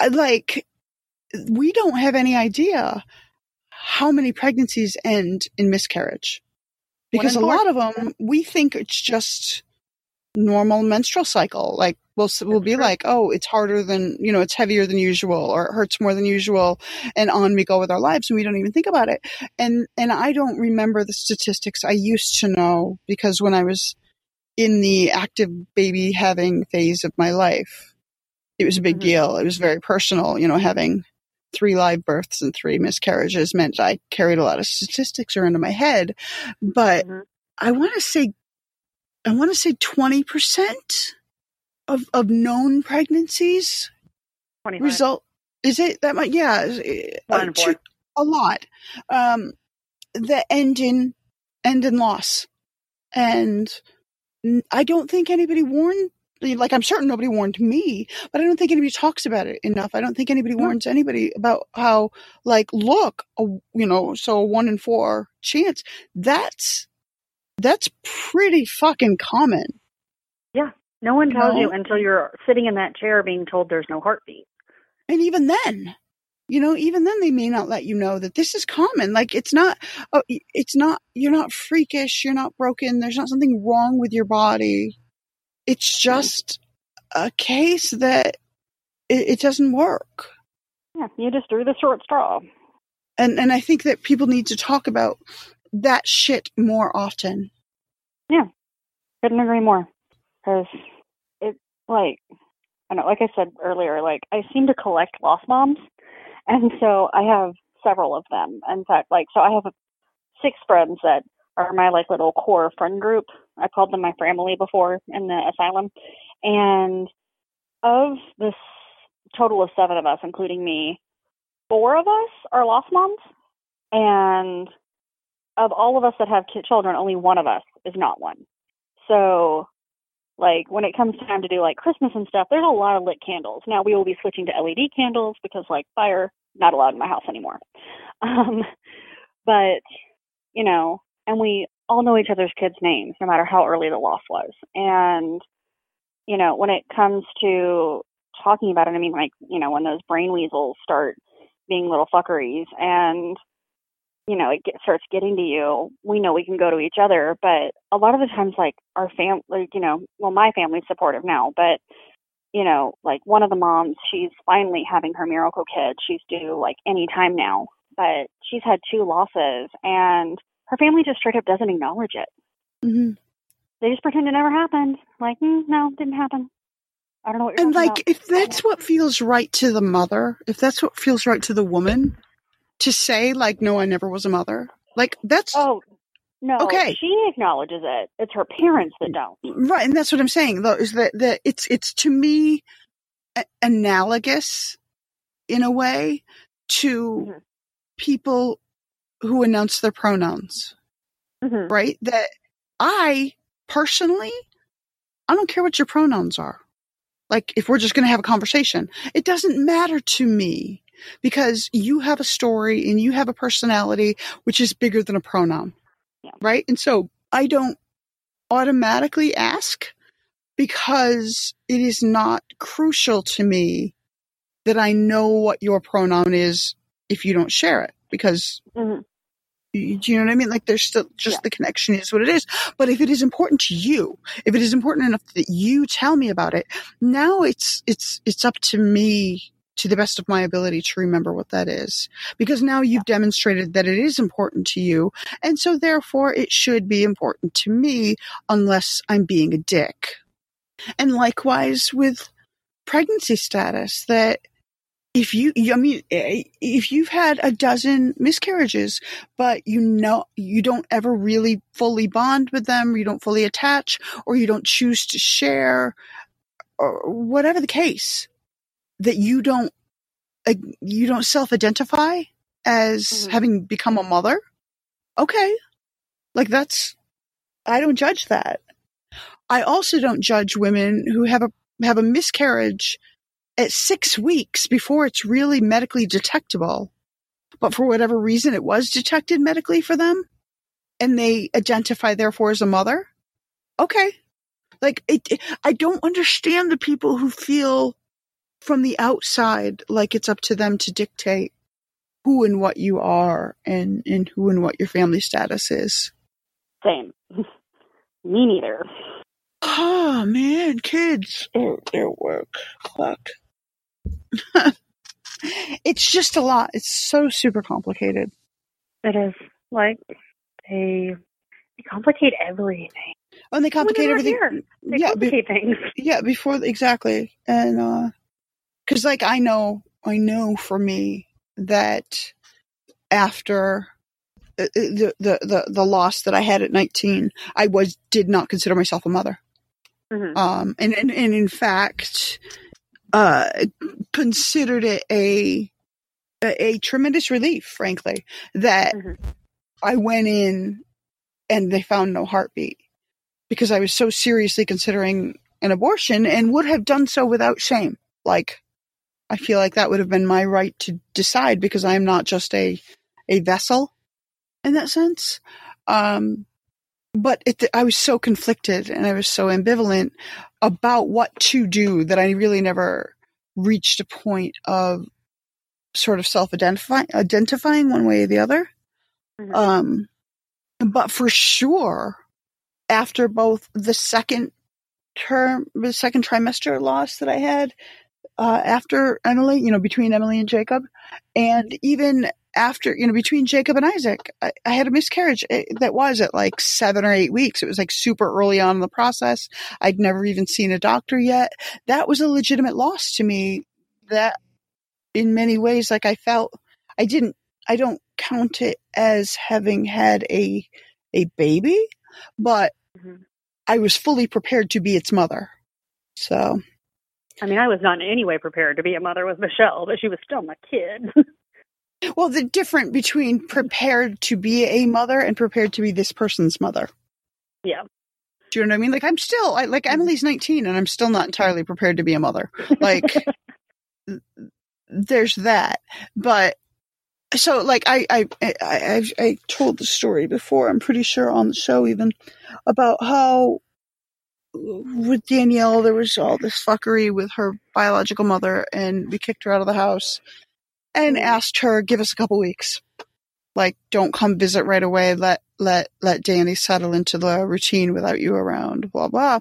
uh, like, we don't have any idea how many pregnancies end in miscarriage. Because a lot of them, we think it's just normal menstrual cycle. Like we'll we'll be like, oh, it's harder than you know, it's heavier than usual, or it hurts more than usual, and on we go with our lives, and we don't even think about it. And and I don't remember the statistics I used to know because when I was in the active baby having phase of my life, it was a big mm-hmm. deal. It was very personal, you know, having three live births and three miscarriages meant I carried a lot of statistics around in my head. But mm-hmm. I want to say, I want to say 20% of, of known pregnancies 25. result. Is it that much? Yeah. One uh, in four. two- a lot. Um, that end in, end in loss. And I don't think anybody warned, like, I'm certain nobody warned me, but I don't think anybody talks about it enough. I don't think anybody warns anybody about how, like, look, a, you know, so a one in four chance. That's, that's pretty fucking common. Yeah. No one tells No. you until you're sitting in that chair being told there's no heartbeat. And even then, you know, even then they may not let you know that this is common. Like it's not, oh, it's not, you're not freakish, you're not broken, there's not something wrong with your body. It's just a case that it, it doesn't work. Yeah, you just drew the short straw. And, and I think that people need to talk about that shit more often. Yeah, couldn't agree more. Because it, like, I know, like I said earlier, like I seem to collect lost moms, and so I have several of them. In fact, like, so I have six friends that are my like little core friend group. I called them my family before in the asylum, and of this total of seven of us, including me, four of us are lost moms, and of all of us that have children, only one of us is not one. So, like when it comes time to do like Christmas and stuff, there's a lot of lit candles. Now we will be switching to LED candles because like fire not allowed in my house anymore. Um, but you know, and we all know each other's kids' names, no matter how early the loss was. And you know, when it comes to talking about it, I mean, like you know, when those brain weasels start being little fuckeries and you know it get, starts getting to you we know we can go to each other but a lot of the times like our fam like you know well my family's supportive now but you know like one of the moms she's finally having her miracle kid she's due like any time now but she's had two losses and her family just straight up doesn't acknowledge it Mm-hmm. they just pretend it never happened like mm, no didn't happen i don't know what you're And like, about. if that's what feels right to the mother, if that's what feels right to the woman, to say like, no, I never was a mother, like that's oh no Okay. she acknowledges it it's her parents that don't right, and that's what I'm saying though is that that it's it's to me a- analogous in a way to people who announce their pronouns, Mhm. right? That I personally, I don't care what your pronouns are. Like if we're just going to have a conversation, it doesn't matter to me because you have a story and you have a personality which is bigger than a pronoun. Right? And so I don't automatically ask because it is not crucial to me that I know what your pronoun is if you don't share it because Mhm. you- do you know what I mean? Like there's still just the connection is what it is. But if it is important to you, if it is important enough that you tell me about it, now it's it's it's up to me to the best of my ability to remember what that is. Because now you've demonstrated that it is important to you, and so therefore it should be important to me unless I'm being a dick. And likewise with pregnancy status that if you, I mean, eh, if you've had a dozen miscarriages, but you know, you don't ever really fully bond with them, you don't fully attach, or you don't choose to share, or whatever the case, that you don't, uh, you don't self-identify as having become a mother. Okay. Like that's, I don't judge that. I also don't judge women who have a, have a miscarriage at six weeks before it's really medically detectable. But for whatever reason, it was detected medically for them and they identify therefore as a mother. Okay. Like it, it- I don't understand the people who feel from the outside like it's up to them to dictate who and what you are and, and who and what your family status is. Same. Me neither. Oh man, kids. Oh, their work. Fuck. it's just a lot. It's so super complicated. It is like they they complicate everything. Oh, and they complicate everything. here. They yeah, complicate things. Yeah, before exactly, and uh, because like I know, I know for me, that after uh, the, the the the loss that I had at 19, I was did not consider myself a mother. Mhm. Um, and, and and in fact, uh, considered it a a, a tremendous relief, frankly, that I went in and they found no heartbeat because I was so seriously considering an abortion and would have done so without shame. Like, I feel like that would have been my right to decide because I'm not just a a vessel in that sense. Um, but it, I was so conflicted and I was so ambivalent about what to do that I really never reached a point of sort of self identifying identifying one way or the other. Um, but for sure, after both the second term, the second trimester loss that I had uh, after Emily, you know, between Emily and Jacob, and even after, you know, between Jacob and Isaac, I, I had a miscarriage eh, that was at like seven or eight weeks. It was like super early on in the process. I'd never even seen a doctor yet. That was a legitimate loss to me. That, in many ways, like I felt, I didn't, I don't count it as having had a a baby, but I was fully prepared to be its mother. So, I mean, I was not in any way prepared to be a mother with Michelle, but she was still my kid. well, the difference between prepared to be a mother and prepared to be this person's mother. yeah. Do you know what I mean? Like I'm still I, like mm-hmm. Emily's 19 and I'm still not entirely prepared to be a mother. Like there's that. But so like I I I I, I told the story before. I'm pretty sure on the show even about how with Danielle there was all this fuckery with her biological mother and we kicked her out of the house and asked her give us a couple weeks. Like don't come visit right away. Let let let Danny settle into the routine without you around. Blah blah.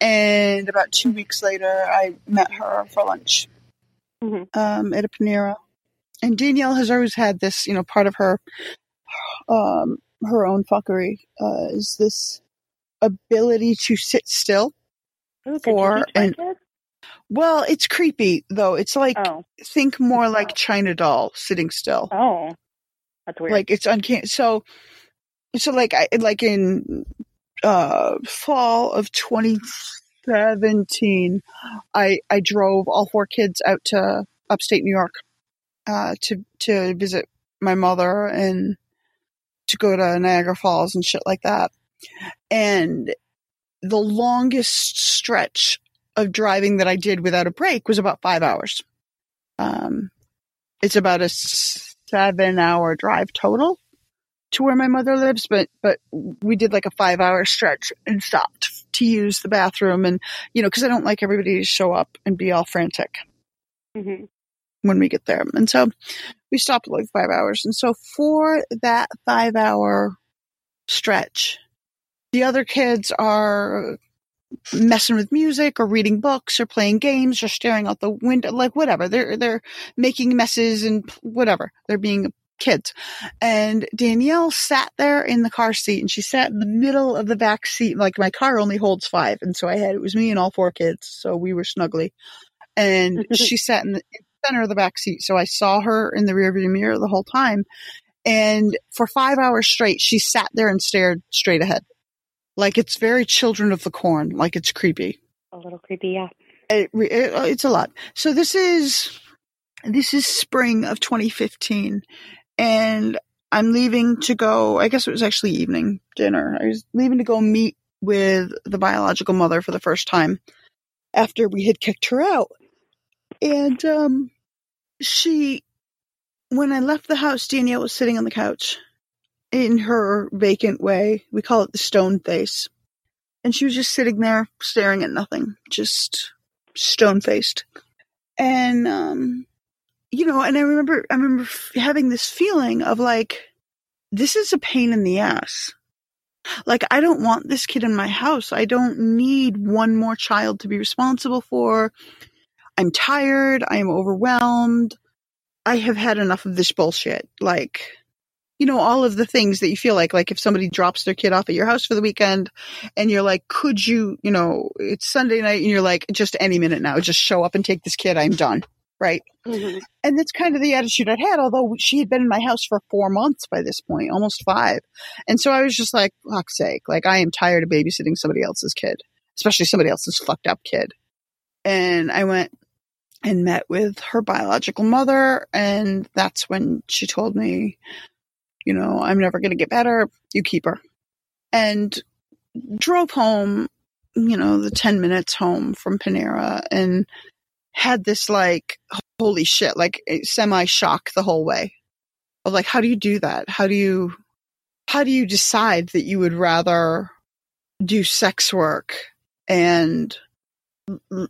And about two weeks later, I met her for lunch um, at a Panera. And Danielle has always had this, you know, part of her um, her own fuckery uh, is this ability to sit still for and well, it's creepy though. It's like think more like China doll sitting still. Oh, that's weird. Like it's uncanny. So, so like I like in uh fall of 2017, I I drove all four kids out to upstate New York uh to to visit my mother and to go to Niagara Falls and shit like that. And the longest stretch of driving that I did without a break was about five hours. Um, it's about a seven hour drive total to where my mother lives, but, but we did like a five hour stretch and stopped to use the bathroom and, you know, cause I don't like everybody to show up and be all frantic Mm-hmm. when we get there. And so we stopped like five hours. And so for that five hour stretch, the other kids are messing with music or reading books or playing games or staring out the window, like whatever. They're, they're making messes and whatever. They're being kids. And Danielle sat there in the car seat and she sat in the middle of the back seat. Like my car only holds five. And so I had, it was me and all four kids. So we were snugly. And she sat in the center of the back seat. So I saw her in the rearview mirror the whole time. And for five hours straight, she sat there and stared straight ahead. Like it's very children of the corn. Like it's creepy. A little creepy, yeah. It, it, it's a lot. So this is, this is spring of 2015 and I'm leaving to go, I guess it was actually evening dinner. I was leaving to go meet with the biological mother for the first time after we had kicked her out. And, um, she, when I left the house, Danielle was sitting on the couch in her vacant way. We call it the stone face. And she was just sitting there staring at nothing, just stone faced. And, um, you know, and I remember, I remember having this feeling of like, this is a pain in the ass. Like, I don't want this kid in my house. I don't need one more child to be responsible for. I'm tired. I am overwhelmed. I have had enough of this bullshit. Like, you know, all of the things that you feel like, like if somebody drops their kid off at your house for the weekend and you're like, could you, you know, it's Sunday night and you're like, just any minute now, just show up and take this kid. I'm done. right? Mm-hmm. And that's kind of the attitude I'd had, although she had been in my house for four months by this point, almost five. And so I was just like, fuck's sake, like I am tired of babysitting somebody else's kid, especially somebody else's fucked up kid. And I went and met with her biological mother, and that's when she told me, you know, I'm never going to get better. You keep her. And drove home, you know, the 10 minutes home from Panera and had this like, holy shit, like semi shock the whole way of like, how do you do that? How do you, how do you decide that you would rather do sex work and,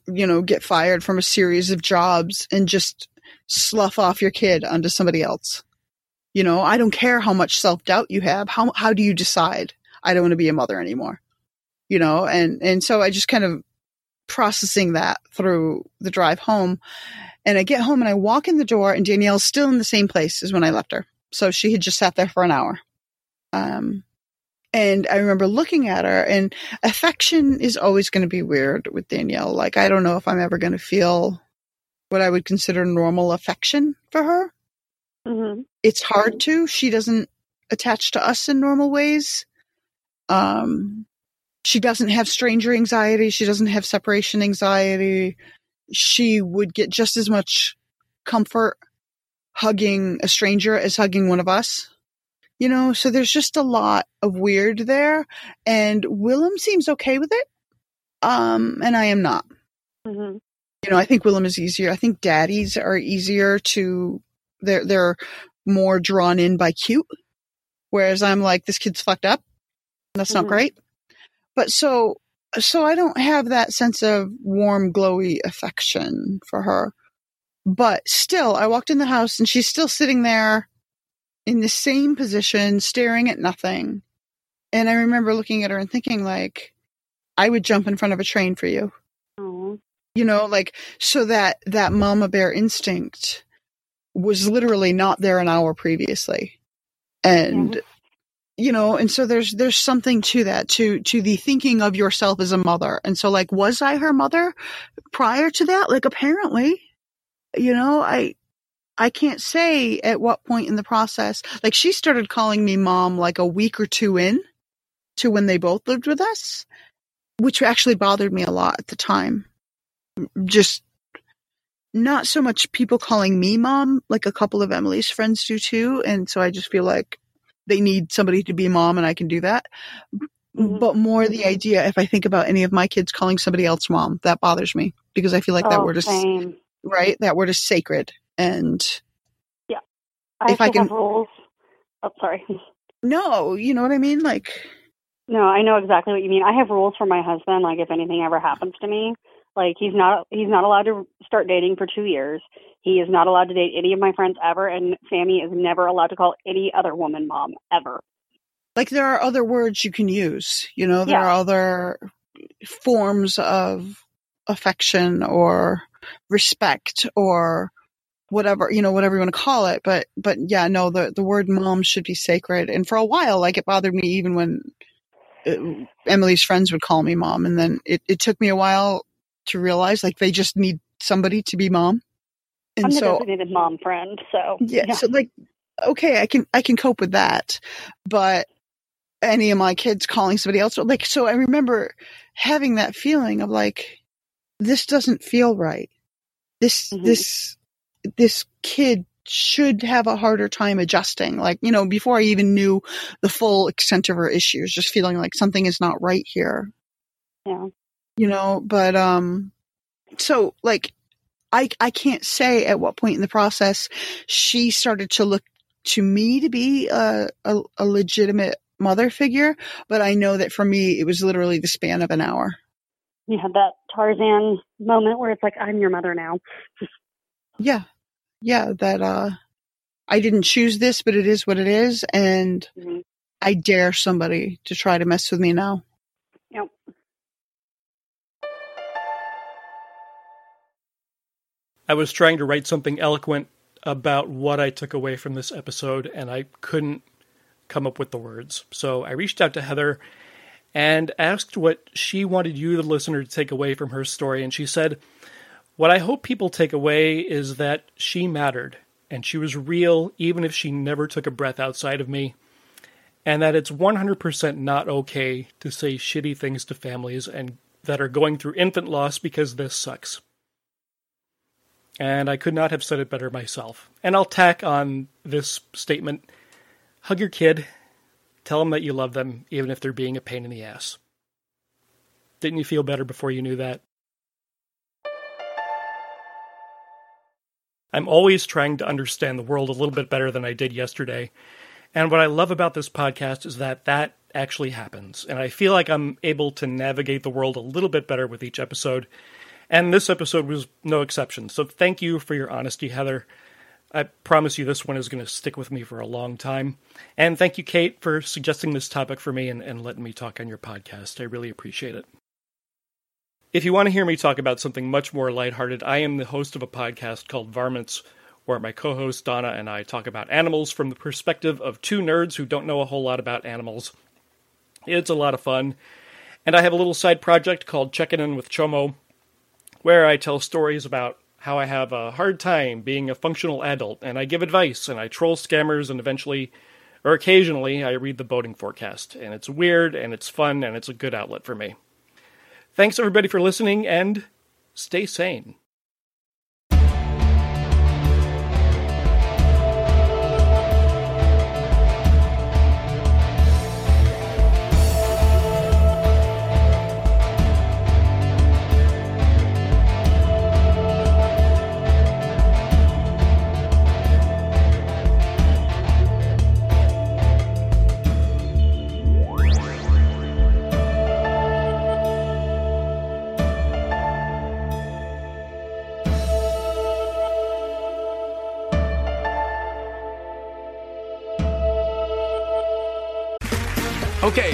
you know, get fired from a series of jobs and just slough off your kid onto somebody else? You know, I don't care how much self doubt you have. How, how do you decide? I don't want to be a mother anymore. You know, and, and so I just kind of processing that through the drive home. And I get home and I walk in the door and Danielle's still in the same place as when I left her. So she had just sat there for an hour. Um, and I remember looking at her and affection is always going to be weird with Danielle. Like, I don't know if I'm ever going to feel what I would consider normal affection for her. Mm-hmm. It's hard to. She doesn't attach to us in normal ways. Um, she doesn't have stranger anxiety. She doesn't have separation anxiety. She would get just as much comfort hugging a stranger as hugging one of us. You know, so there's just a lot of weird there. And Willem seems okay with it. Um, and I am not. Mm-hmm. You know, I think Willem is easier. I think daddies are easier to, they're, they're more drawn in by cute. Whereas I'm like, this kid's fucked up. That's not Mhm. great. But so, so I don't have that sense of warm, glowy affection for her. But still, I walked in the house and she's still sitting there in the same position, staring at nothing. And I remember looking at her and thinking, like, I would jump in front of a train for you. Oh. You know, like, so that, that mama bear instinct was literally not there an hour previously. And, mm-hmm. you know, and so there's, there's something to that, to, to the thinking of yourself as a mother. And so like, was I her mother prior to that? Like, apparently, you know, I, I can't say at what point in the process, like she started calling me mom like a week or two in to when they both lived with us, which actually bothered me a lot at the time. Just not so much people calling me mom, like a couple of Emily's friends do too. And so I just feel like they need somebody to be mom and I can do that. Mm-hmm. But more the mm-hmm. idea, if I think about any of my kids calling somebody else mom, that bothers me because I feel like that Oh, word is, same. right? That word is sacred. And I If I can- have rules. Oh, sorry. no, you know what I mean? Like, No, I know exactly what you mean. I have rules for my husband. Like, if anything ever happens to me, like he's not he's not allowed to start dating for two years. He is not allowed to date any of my friends ever, and Sammy is never allowed to call any other woman mom ever. like there are other words you can use, you know, there Yeah. are other forms of affection or respect or whatever, you know, whatever you want to call it. But, but yeah, no, the, the word mom should be sacred. And for a while, like it bothered me even when uh, Emily's friends would call me mom. And then it, it took me a while to realize like they just need somebody to be mom. And I'm the so designated mom friend, so yeah, so like okay i can i can cope with that. But any of my kids calling somebody else like so i remember having that feeling of like this doesn't feel right. This mm-hmm. this this kid should have a harder time adjusting. Like you know before i even knew the full extent of her issues just feeling like something is not right here. Yeah. You know but um so like i i can't say at what point in the process she started to look to me to be a a, a legitimate mother figure but i know that for me it was literally the span of an hour You had that Tarzan moment where it's like, I'm your mother now. yeah yeah that uh i didn't choose this but it is what it is and Mhm. i dare somebody to try to mess with me now I was trying to write something eloquent about what I took away from this episode, and I couldn't come up with the words. So I reached out to Heather and asked what she wanted you, the listener, to take away from her story. And she said, What I hope people take away is that she mattered and she was real even if she never took a breath outside of me, and that it's 100% not okay to say shitty things to families and that are going through infant loss because this sucks. And I could not have said it better myself. And I'll tack on this statement hug your kid, tell them that you love them, even if they're being a pain in the ass. Didn't you feel better before you knew that? I'm always trying to understand the world a little bit better than I did yesterday. And what I love about this podcast is that that actually happens. And I feel like I'm able to navigate the world a little bit better with each episode. And this episode was no exception. So thank you for your honesty, Heather. I promise you this one is going to stick with me for a long time. And thank you, Kate, for suggesting this topic for me and, and letting me talk on your podcast. I really appreciate it. If you want to hear me talk about something much more lighthearted, I am the host of a podcast called Varmints, where my co host Donna and I talk about animals from the perspective of two nerds who don't know a whole lot about animals. It's a lot of fun. And I have a little side project called Checking In with Chomo, where I tell stories about how I have a hard time being a functional adult, and I give advice, and I troll scammers, and eventually, or occasionally, I read the boating forecast. And it's weird, and it's fun, and it's a good outlet for me. Thanks everybody for listening and stay sane.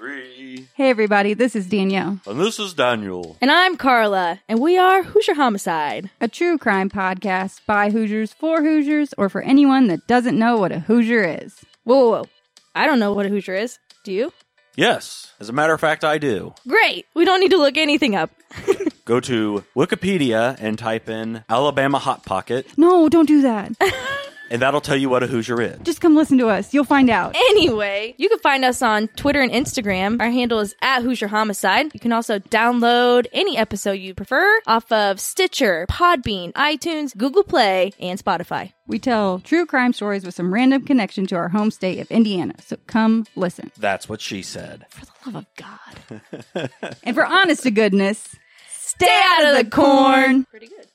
three. Hey, everybody, this is Danielle. And this is Daniel. And I'm Carla, and we are Hoosier Homicide, a true crime podcast by Hoosiers for Hoosiers, or for anyone that doesn't know what a Hoosier is. Whoa, whoa, whoa. I don't know what a Hoosier is. Do you? Yes, as a matter of fact, I do. Great. We don't need to look anything up. Go to Wikipedia and type in Alabama Hot Pocket. No, don't do that. and that'll tell you what a Hoosier is. Just come listen to us. You'll find out. Anyway, you can find us on Twitter and Instagram. Our handle is at Hoosier Homicide. You can also download any episode you prefer off of Stitcher, Podbean, iTunes, Google Play, and Spotify. We tell true crime stories with some random connection to our home state of Indiana. So come listen. That's what she said. For the love of God. and for honest to goodness, stay out of the corn. Pretty good.